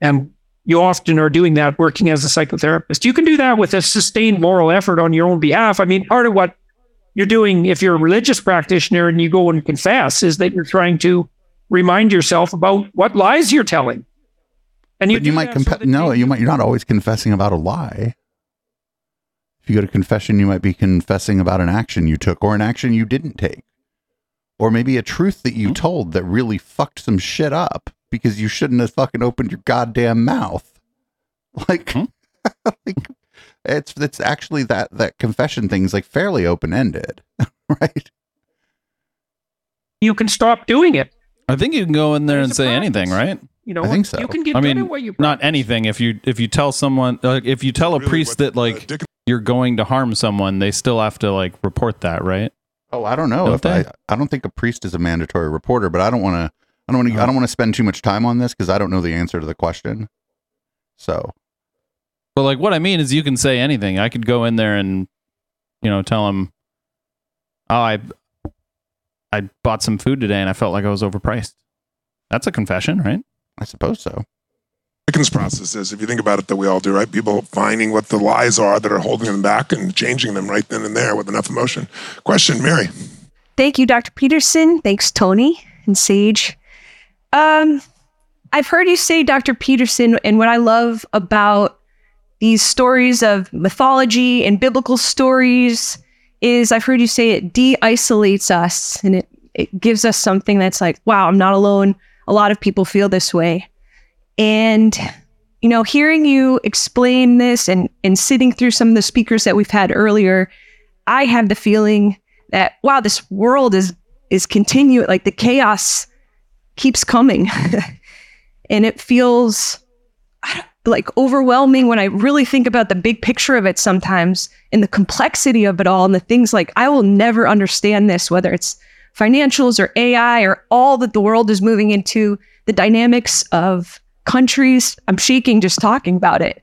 and you often are doing that working as a psychotherapist you can do that with a sustained moral effort on your own behalf i mean part of what you're doing if you're a religious practitioner and you go and confess is that you're trying to remind yourself about what lies you're telling and you, But you might that so that no, you might. You're not always confessing about a lie. If you go to confession, you might be confessing about an action you took or an action you didn't take, or maybe a truth that you told that really fucked some shit up because you shouldn't have fucking opened your goddamn mouth. Like, hmm? like it's it's actually that that confession thing's like fairly open ended, right? you can stop doing it I think you can go in there There's and say practice. anything, right? you know I think so. you can get I mean, at what you not anything. If you if you tell someone, like if you tell a Really priest what, that like uh, Dick- you're going to harm someone, they still have to like report that, right? Oh, I don't know Don't if I. they? I don't think a priest is a mandatory reporter, but I don't want to. I don't want to. I Oh. don't want to spend too much time on this because I don't know the answer to the question. So But like what I mean is you can say anything. I could go in there and you know tell him, "Oh, I I bought some food today and I felt like I was overpriced." That's a confession, right? I suppose so. Dickens process is, if you think about it, that we all do, right? People finding what the lies are that are holding them back and changing them right then and there with enough emotion. Question, Mary. Thank you, Dr. Peterson. Thanks, Tony and Sage. Um, I've heard you say, Dr. Peterson, and what I love about these stories of mythology and biblical stories is I've heard you say it de isolates us and it, it gives us something that's like, wow, I'm not alone. A lot of people feel this way. And, you know, hearing you explain this and, and sitting through some of the speakers that we've had earlier, I have the feeling that wow, this world is is continue like the chaos keeps coming, and it feels like overwhelming when I really think about the big picture of it sometimes and the complexity of it all and the things like I will never understand this, whether it's financials or AI or all that the world is moving into, the dynamics of countries. I'm shaking just talking about it.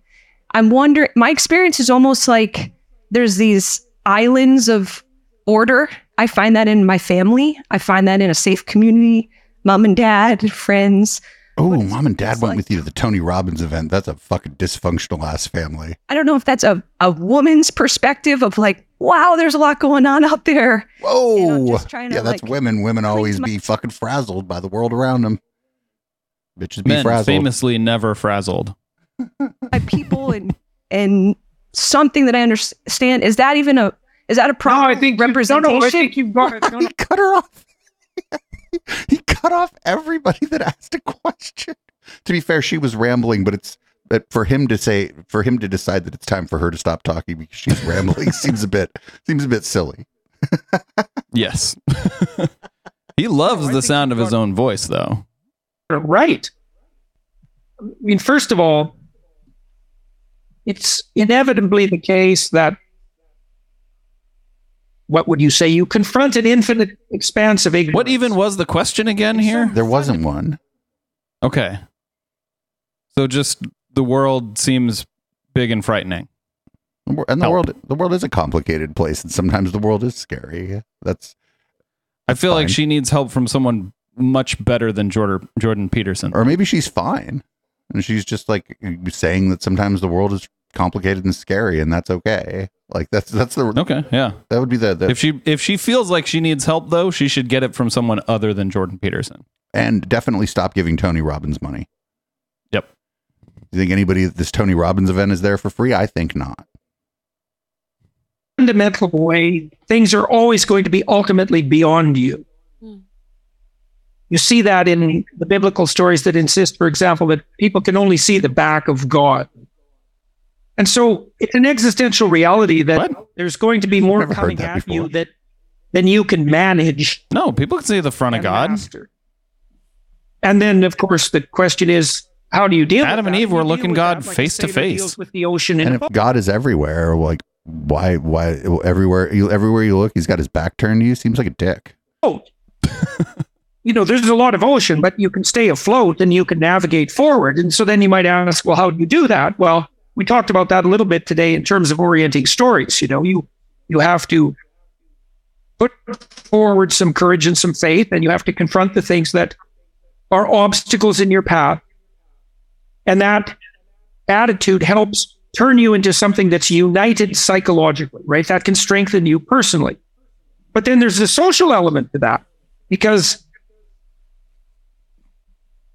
I'm wondering, my experience is almost like there's these islands of order. I find that in my family. I find that in a safe community, mom and dad, friends. Oh, mom and dad look went like? with you to the Tony Robbins event. That's a fucking dysfunctional ass family. I don't know if that's a, a woman's perspective of like, wow, there's a lot going on out there. Whoa. You know, just trying to, yeah, that's like, women. Women always my- be fucking frazzled by the world around them. Bitches be Men frazzled. famously never frazzled. by people and and something that I understand. Is that even a is that a problem? no proper i think you- representation? no, no, i think you've got it no, no. he cut her off. he cut off everybody that asked a question. To be fair, she was rambling, but it's but for him to say for him to decide that it's time for her to stop talking because she's rambling seems a bit seems a bit silly. Yes. he loves No, the sound of his own voice though. right. I mean, first of all, it's inevitably the case that what would you say? You confront an infinite expanse of ignorance. What even was the question again here? There wasn't one. Okay. So just the world seems big and frightening. And the Help. world, the world is a complicated place, and sometimes the world is scary. That's I feel like she needs help from someone much better than Jordan Jordan Peterson. or maybe she's fine, and she's just like saying that sometimes the world is complicated and scary, and that's okay. Like that's that's the Okay, yeah. that would be the, the If she if she feels like she needs help though, she should get it from someone other than Jordan Peterson. and definitely stop giving Tony Robbins money. Yep. You think anybody at this Tony Robbins event is there for free? I think not. fundamental way, things are always going to be ultimately beyond you. Hmm. You see that in the biblical stories that insist, for example, that people can only see the back of God. And so it's an existential reality that there's going to be more Never coming that at before. you that than you can manage. No, people can see the front of God. master. And then, of course, the question is, how do you deal? Adam with and that? Eve You were looking God that like face to face. With the ocean And in if God is everywhere, like why why everywhere you everywhere you look, he's got his back turned to you. Seems like a dick. Oh, you know, there's a lot of ocean, but you can stay afloat and you can navigate forward. And so then you might ask, well, how do you do that? Well, we talked about that a little bit today in terms of orienting stories. You know, you you have to put forward some courage and some faith, and you have to confront the things that are obstacles in your path. And that attitude helps turn you into something that's united psychologically, right? That can strengthen you personally. But then there's the social element to that because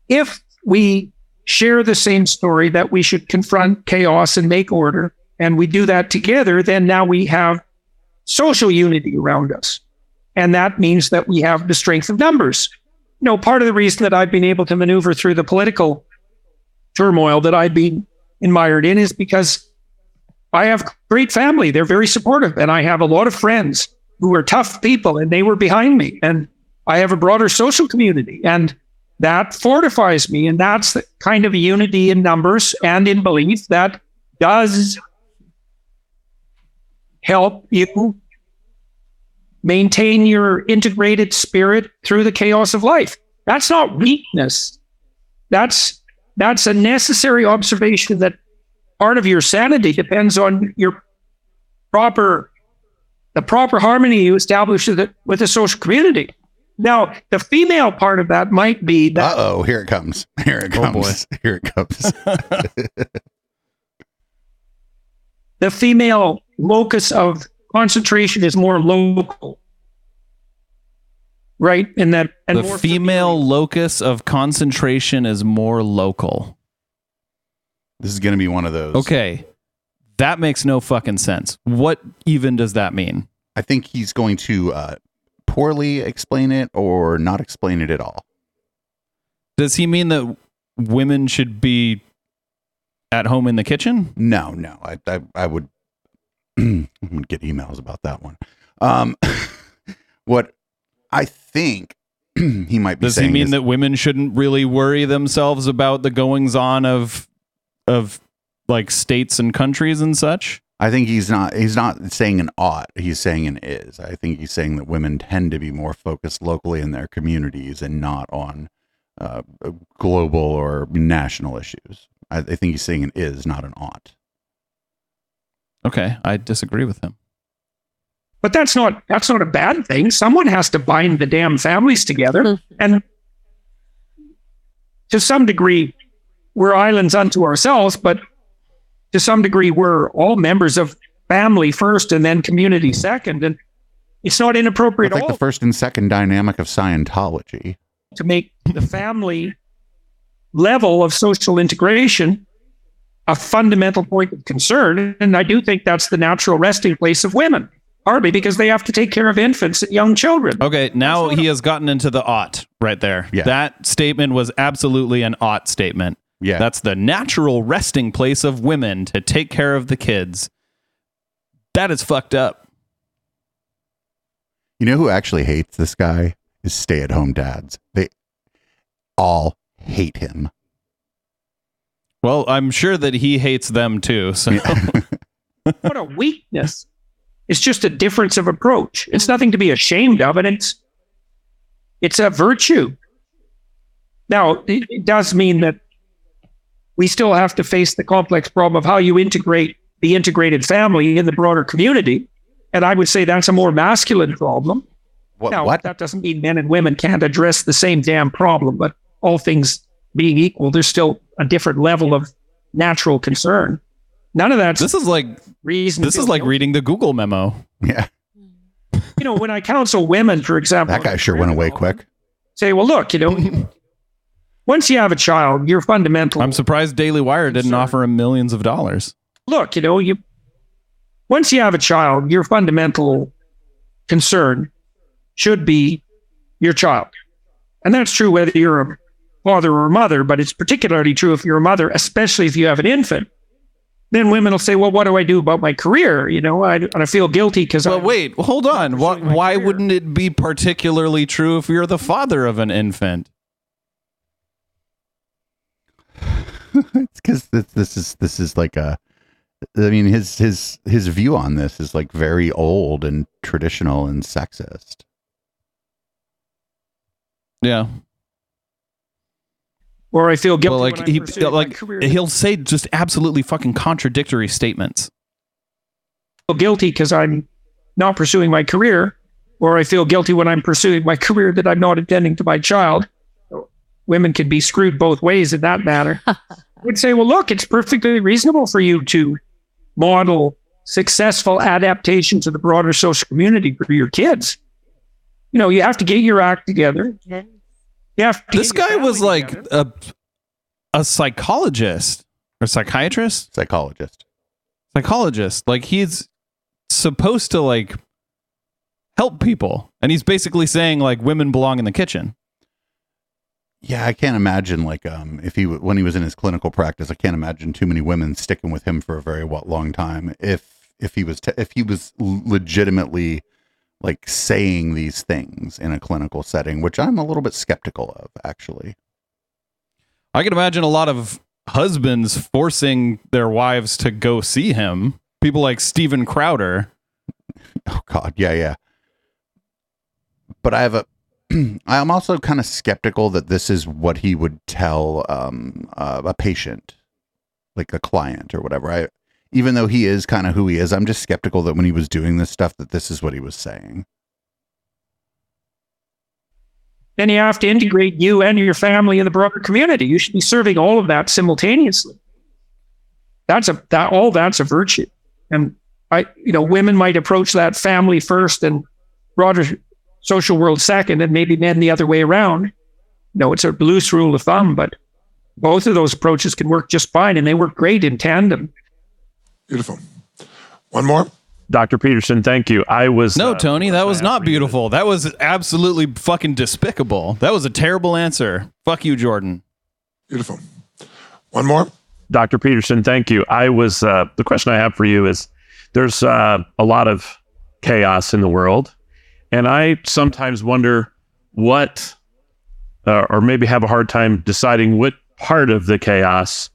if we share the same story that we should confront chaos and make order, and we do that together, then now we have social unity around us. And that means that we have the strength of numbers. You know, part of the reason that I've been able to maneuver through the political turmoil that I've been admired in is because I have great family. They're very supportive, and I have a lot of friends who are tough people, and they were behind me. And I have a broader social community, and that fortifies me. And that's the kind of unity in numbers and in belief that does help you maintain your integrated spirit through the chaos of life. That's not weakness. That's that's a necessary observation that part of your sanity depends on your proper the proper harmony you establish with, the, social community. Now, the female part of that might be Uh that oh, here it comes. Here it comes. Oh, comes. boy. Here it comes. the female locus of concentration is more local, right? And that and the more female locus of concentration is more local. this is going to be one of those. Okay. That makes no fucking sense. What even does that mean? I think he's going to uh, poorly explain it or not explain it at all. Does he mean that women should be at home in the kitchen? No, no. I I, I would I'm gonna get emails about that one. Um, what I think he might be Does he mean is- that women shouldn't really worry themselves about the goings on of of like states and countries and such? I think he's not he's not saying an ought, he's saying an is. I think he's saying that women tend to be more focused locally in their communities and not on uh, global or national issues. I, I think he's saying an is, not an ought. Okay, I disagree with him. But that's not that's not a bad thing. Someone has to bind the damn families together. and to some degree, we're islands unto ourselves, but to some degree, we're all members of family first and then community second. And it's not inappropriate It's at like the first and second dynamic of Scientology. to make the family level of social integration a fundamental point of concern. And I do think that's the natural resting place of women, partly because they have to take care of infants and young children. Okay, now he has gotten into the ought right there. Yeah. That statement was absolutely an ought statement. Yeah. That's the natural resting place of women to take care of the kids. That is fucked up. You know who actually hates this guy? Is stay at home dads. They all hate him. Well, I'm sure that he hates them too. So What a weakness. It's just a difference of approach. It's nothing to be ashamed of, and it's it's a virtue. Now, it, it does mean that we still have to face the complex problem of how you integrate the integrated family in the broader community. And I would say that's a more masculine problem. What? now, what? that doesn't mean men and women can't address the same damn problem, but all things being equal, there's still a different level of natural concern. None of that. This is like reason. this is like reading the Google memo. Yeah, you know, when I counsel women, for example, that guy sure went away quick. say, well, look, you know, once you have a child, your fundamental I'm surprised Daily Wire didn't Concern. offer him millions of dollars. look, you know, you once you have a child, your fundamental concern should be your child. And that's true whether you're a father or a mother, but it's particularly true if you're a mother, especially if you have an infant. Then women will say, well, what do I do about my career? You know, I, and I feel guilty because But wait, hold on. Why, why wouldn't it be particularly true if you're the father of an infant? it's because this, this is this is like a i mean his his his view on this is like very old and traditional and sexist Yeah. or I feel guilty. Well, like when I'm he pursuing my like career. he'll say just absolutely fucking contradictory statements. feel guilty because I'm not pursuing my career, or I feel guilty when I'm pursuing my career that I'm not attending to my child. Women can be screwed both ways in that matter. I would say, well, look, it's perfectly reasonable for you to model successful adaptation to the broader social community for your kids. You know, you have to get your act together. You have to This guy was like together. a a psychologist or psychiatrist, psychologist psychologist. Like he's supposed to like help people, and he's basically saying like women belong in the kitchen. Yeah i can't imagine like um if he when he was in his clinical practice i can't imagine too many women sticking with him for a very long time if if he was t- if he was legitimately like saying these things in a clinical setting which i'm a little bit skeptical of actually I can imagine a lot of husbands forcing their wives to go see him. People like Steven Crowder. Oh God, yeah, yeah. But I have a. I'm also kind of skeptical that this is what he would tell um, uh, a patient, like a client or whatever. I, even though he is kind of who he is, I'm just skeptical that when he was doing this stuff, that this is what he was saying. then you have to integrate you and your family in the broader community. You should be serving all of that simultaneously. That's a that all that's a virtue. And I, you know, women might approach that family first and broader social world second, and maybe men the other way around. No, it's a loose rule of thumb, but both of those approaches can work just fine, and they work great in tandem. Beautiful. One more. Dr. Peterson, thank you. I was No, uh, Tony, that was not have for beautiful. That was absolutely fucking despicable. That was a terrible answer. Fuck you, Jordan. Beautiful. One more. Dr. Peterson, thank you. I was uh, the question I have for you is there's uh, a lot of chaos in the world, and I sometimes wonder what, uh, or maybe have a hard time deciding what part of the chaos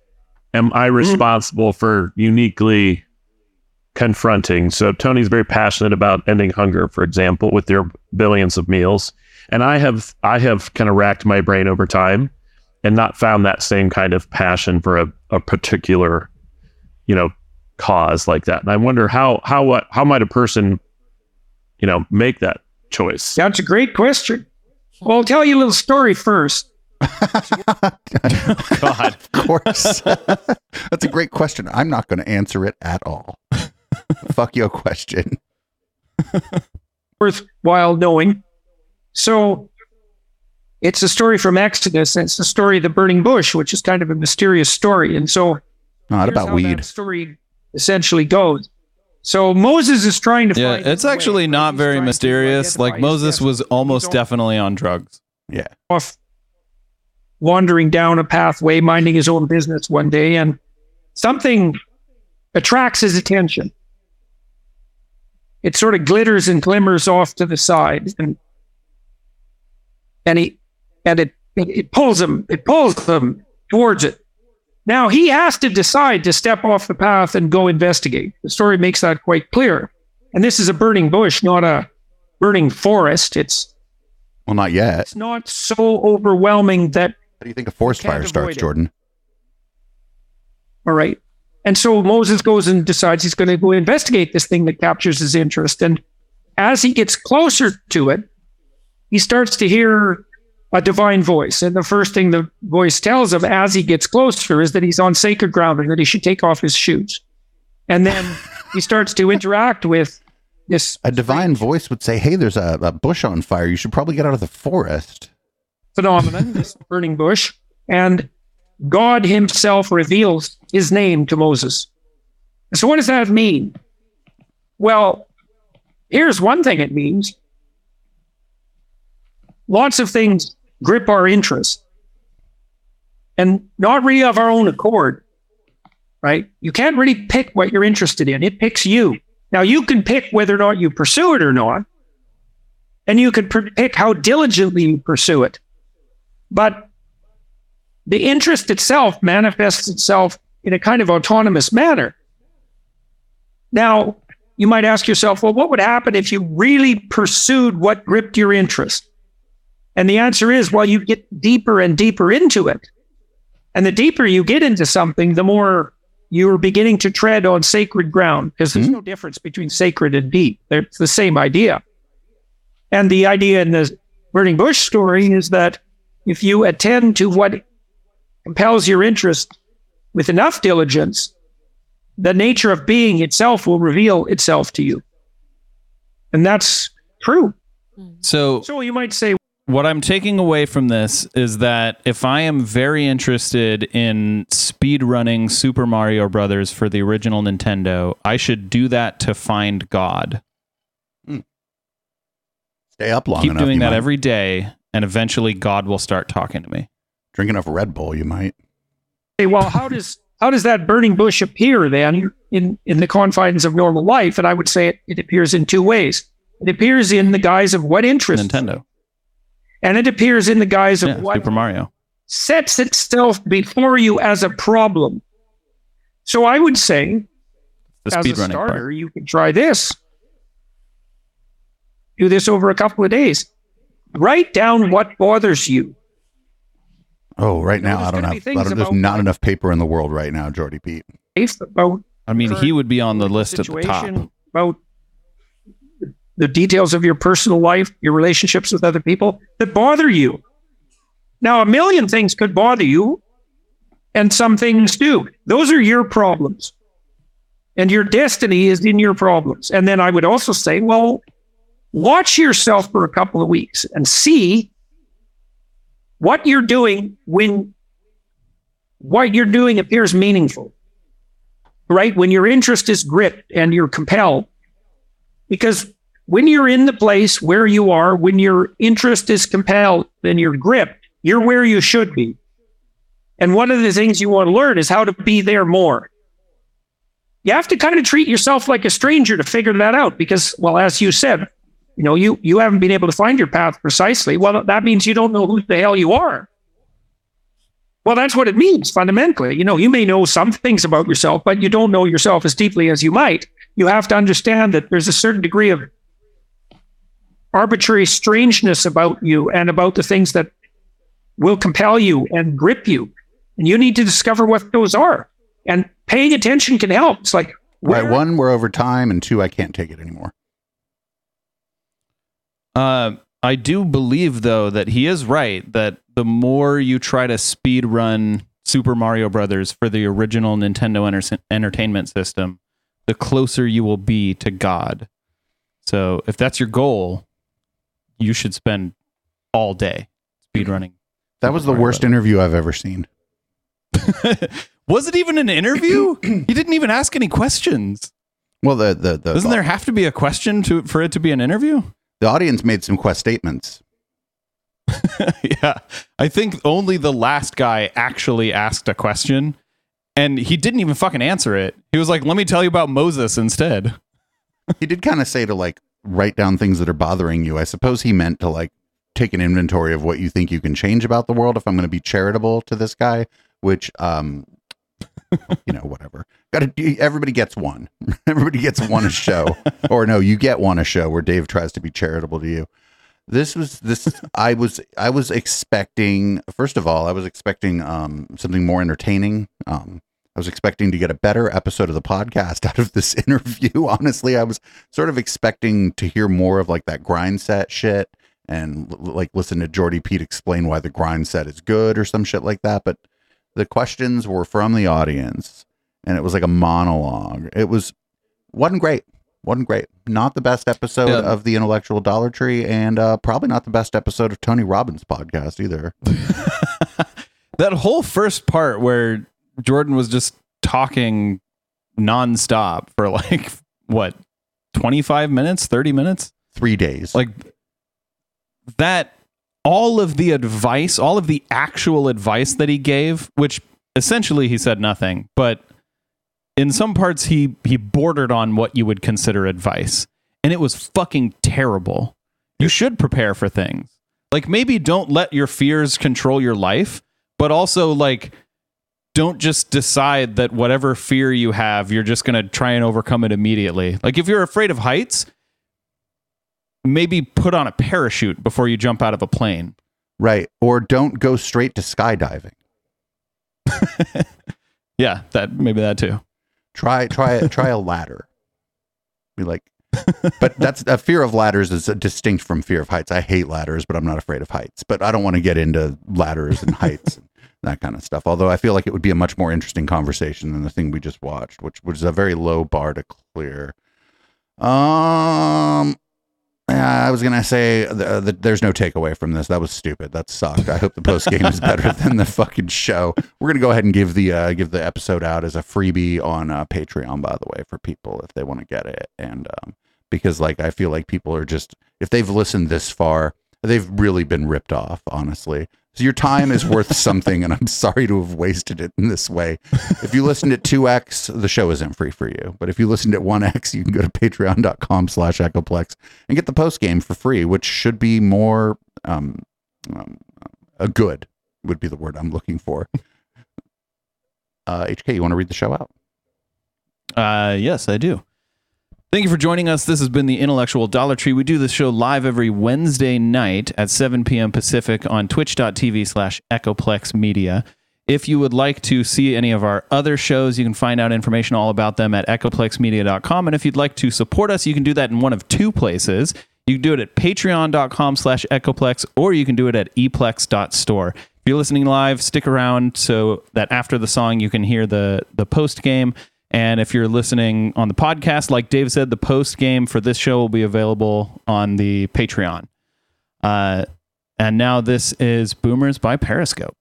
am I responsible for uniquely confronting. So Tony's very passionate about ending hunger, for example, with their billions of meals, and I have I have kind of racked my brain over time and not found that same kind of passion for a, a particular, you know, cause like that. And I wonder how how what how might a person, you know, make that choice? That's a great question. Well, I'll tell you a little story first. God. Of course, that's a great question. I'm not going to answer it at all. Fuck your question. worthwhile knowing. So it's a story from Exodus, and it's the story of the burning bush, which is kind of a mysterious story. And so Not about weed. That story essentially goes. So Moses is trying to Yeah, find it's his way, actually not very mysterious. Like Moses was almost definitely on drugs. Yeah. off wandering down a pathway, minding his own business one day, and something attracts his attention. It sort of glitters and glimmers off to the side, and and he and it, it pulls him it pulls him towards it. Now he has to decide to step off the path and go investigate. The story makes that quite clear. and this is a burning bush, not a burning forest. It's Well, not yet. it's not so overwhelming that How do you think a forest fire starts. Jordan? All right. And so Moses goes and decides he's going to go investigate this thing that captures his interest. And as he gets closer to it, he starts to hear a divine voice. And the first thing the voice tells him as he gets closer is that he's on sacred ground and that he should take off his shoes. And then he starts to interact with this A divine voice would say, "Hey, there's a, a bush on fire. You should probably get out of the forest." phenomenon, this burning bush, and God Himself reveals His name to Moses. So, what does that mean? Well, here's one thing it means lots of things grip our interest, and not really of our own accord, right? You can't really pick what you're interested in, it picks you. Now, you can pick whether or not you pursue it or not, and you can pick how diligently you pursue it. But the interest itself manifests itself in a kind of autonomous manner. Now, you might ask yourself, well, what would happen if you really pursued what gripped your interest? And the answer is, well, you get deeper and deeper into it. And the deeper you get into something, the more you're beginning to tread on sacred ground, because there's hmm? no difference between sacred and deep. They're it's the same idea. And the idea in the burning bush story is that if you attend to what compels your interest with enough diligence, the nature of being itself will reveal itself to you. And that's true. Hmm. So, So you might say, what I'm taking away from this is that if I am very interested in speed running Super Mario Brothers for the original Nintendo, I should do that to find God. Hmm. Stay up long Keep enough. doing that might. every day, and eventually God will start talking to me. Drink enough Red Bull, you might. hey, well, how does how does that burning bush appear then in, in the confines of normal life? And I would say it, it appears in two ways. It appears in the guise of what interest, Nintendo. And it appears in the guise of Yeah, what Super Mario. sets itself before you as a problem. So I would say, The as a speed running starter, part. you can try this. Do this over a couple of days. Write down what bothers you. Oh, right now I don't have. I don't, there's about not enough paper in the world right now, Jordy Pete. About I mean, he would be on the list at the top. about the details of your personal life, your relationships with other people that bother you. Now, a million things could bother you, and some things do. Those are your problems. And your destiny is in your problems. And then I would also say, well, watch yourself for a couple of weeks and see what you're doing when what you're doing appears meaningful right? When your interest is gripped and you're compelled, because when you're in the place where you are, when your interest is compelled and you're gripped, you're where you should be. And one of the things you want to learn is how to be there more. You have to kind of treat yourself like a stranger to figure that out because, well, as you said, you know, you you haven't been able to find your path precisely. Well, that means you don't know who the hell you are. Well, that's what it means fundamentally. You know, you may know some things about yourself, but you don't know yourself as deeply as you might. You have to understand that there's a certain degree of arbitrary strangeness about you and about the things that will compel you and grip you. And you need to discover what those are. And paying attention can help. It's like, Right, one, we're over time, and two, I can't take it anymore. Uh, I do believe though that he is right that the more you try to speed run Super Mario Brothers for the original Nintendo enter- Entertainment System, the closer you will be to God. So if that's your goal, you should spend all day speed mm-hmm. running. That was the worst interview I've ever seen. Was it even an interview? he didn't even ask any questions. Well, the the the, Doesn't there have to be a question to for it to be an interview? the audience made some quest statements. yeah. I think only the last guy actually asked a question and he didn't even fucking answer it. He was like, let me tell you about Moses instead. He did kind of say to like write down things that are bothering you. I suppose he meant to like take an inventory of what you think you can change about the world if I'm going to be charitable to this guy, which um you know, whatever. Got to. Everybody gets one. Everybody gets one a show, or no, you get one a show where Dave tries to be charitable to you. This was this. I was I was expecting. First of all, I was expecting um something more entertaining. Um, I was expecting to get a better episode of the podcast out of this interview. Honestly, I was sort of expecting to hear more of like that grind set shit and l- like listen to Jordy Pete explain why the grind set is good or some shit like that. But the questions were from the audience and it was like a monologue. It was wasn't great. Wasn't great. Not the best episode Yeah. of the Intellectual Dollar Tree, and uh, probably not the best episode of Tony Robbins' podcast either. that whole first part where Jordan was just talking nonstop for like what 25 minutes 30 minutes? Three days. like that all of the advice all of the actual advice that he gave which essentially he said nothing but in some parts he he bordered on what you would consider advice. And it was fucking terrible. You should prepare for things. Like maybe don't let your fears control your life but also like don't just decide that whatever fear you have you're just going to try and overcome it immediately like if you're afraid of heights maybe put on a parachute before you jump out of a plane right. Or don't go straight to skydiving. yeah that maybe that too Try try try a ladder. Be like, but that's a fear of ladders is distinct from fear of heights. I hate ladders, but I'm not afraid of heights. But I don't want to get into ladders and heights that kind of stuff. Although I feel like it would be a much more interesting conversation than the thing we just watched, which was a very low bar to clear. Um, yeah, I was gonna say th- th- there's no takeaway from this. That was stupid. That sucked. I hope the post game is better than the fucking show. We're gonna go ahead and give the uh, give the episode out as a freebie on uh, Patreon, by the way, for people if they want to get it. And um, because like I feel like people are just if they've listened this far, they've really been ripped off. Honestly, so your time is worth something, and I'm sorry to have wasted it in this way. If you listened at 2x, the show isn't free for you. But if you listened at 1x, you can go to patreon.com slash echoplex and get the post game for free, which should be more um, um a good would be the word I'm looking for. Uh, HK, you want to read the show out? Uh, yes, I do. Thank you for joining us. This has been the Intellectual Dollar Tree. We do this show live every Wednesday night at 7 p.m. Pacific on twitch.tv slash Echoplex Media. If you would like to see any of our other shows, you can find out information all about them at echoplexmedia.com. And if you'd like to support us, you can do that in one of two places. You can do it at patreon.com slash echoplex, or you can do it at eplex.store. If you're listening live, stick around so that after the song you can hear the, the post game. And if you're listening on the podcast, like Dave said, the post game for this show will be available on the Patreon. Uh, and now this is Boomers by Periscope.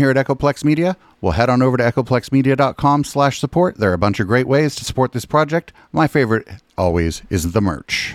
Here at Echoplex Media? Well, head on over to echoplexmedia.com slash support. There are a bunch of great ways to support this project. My favorite always is the merch.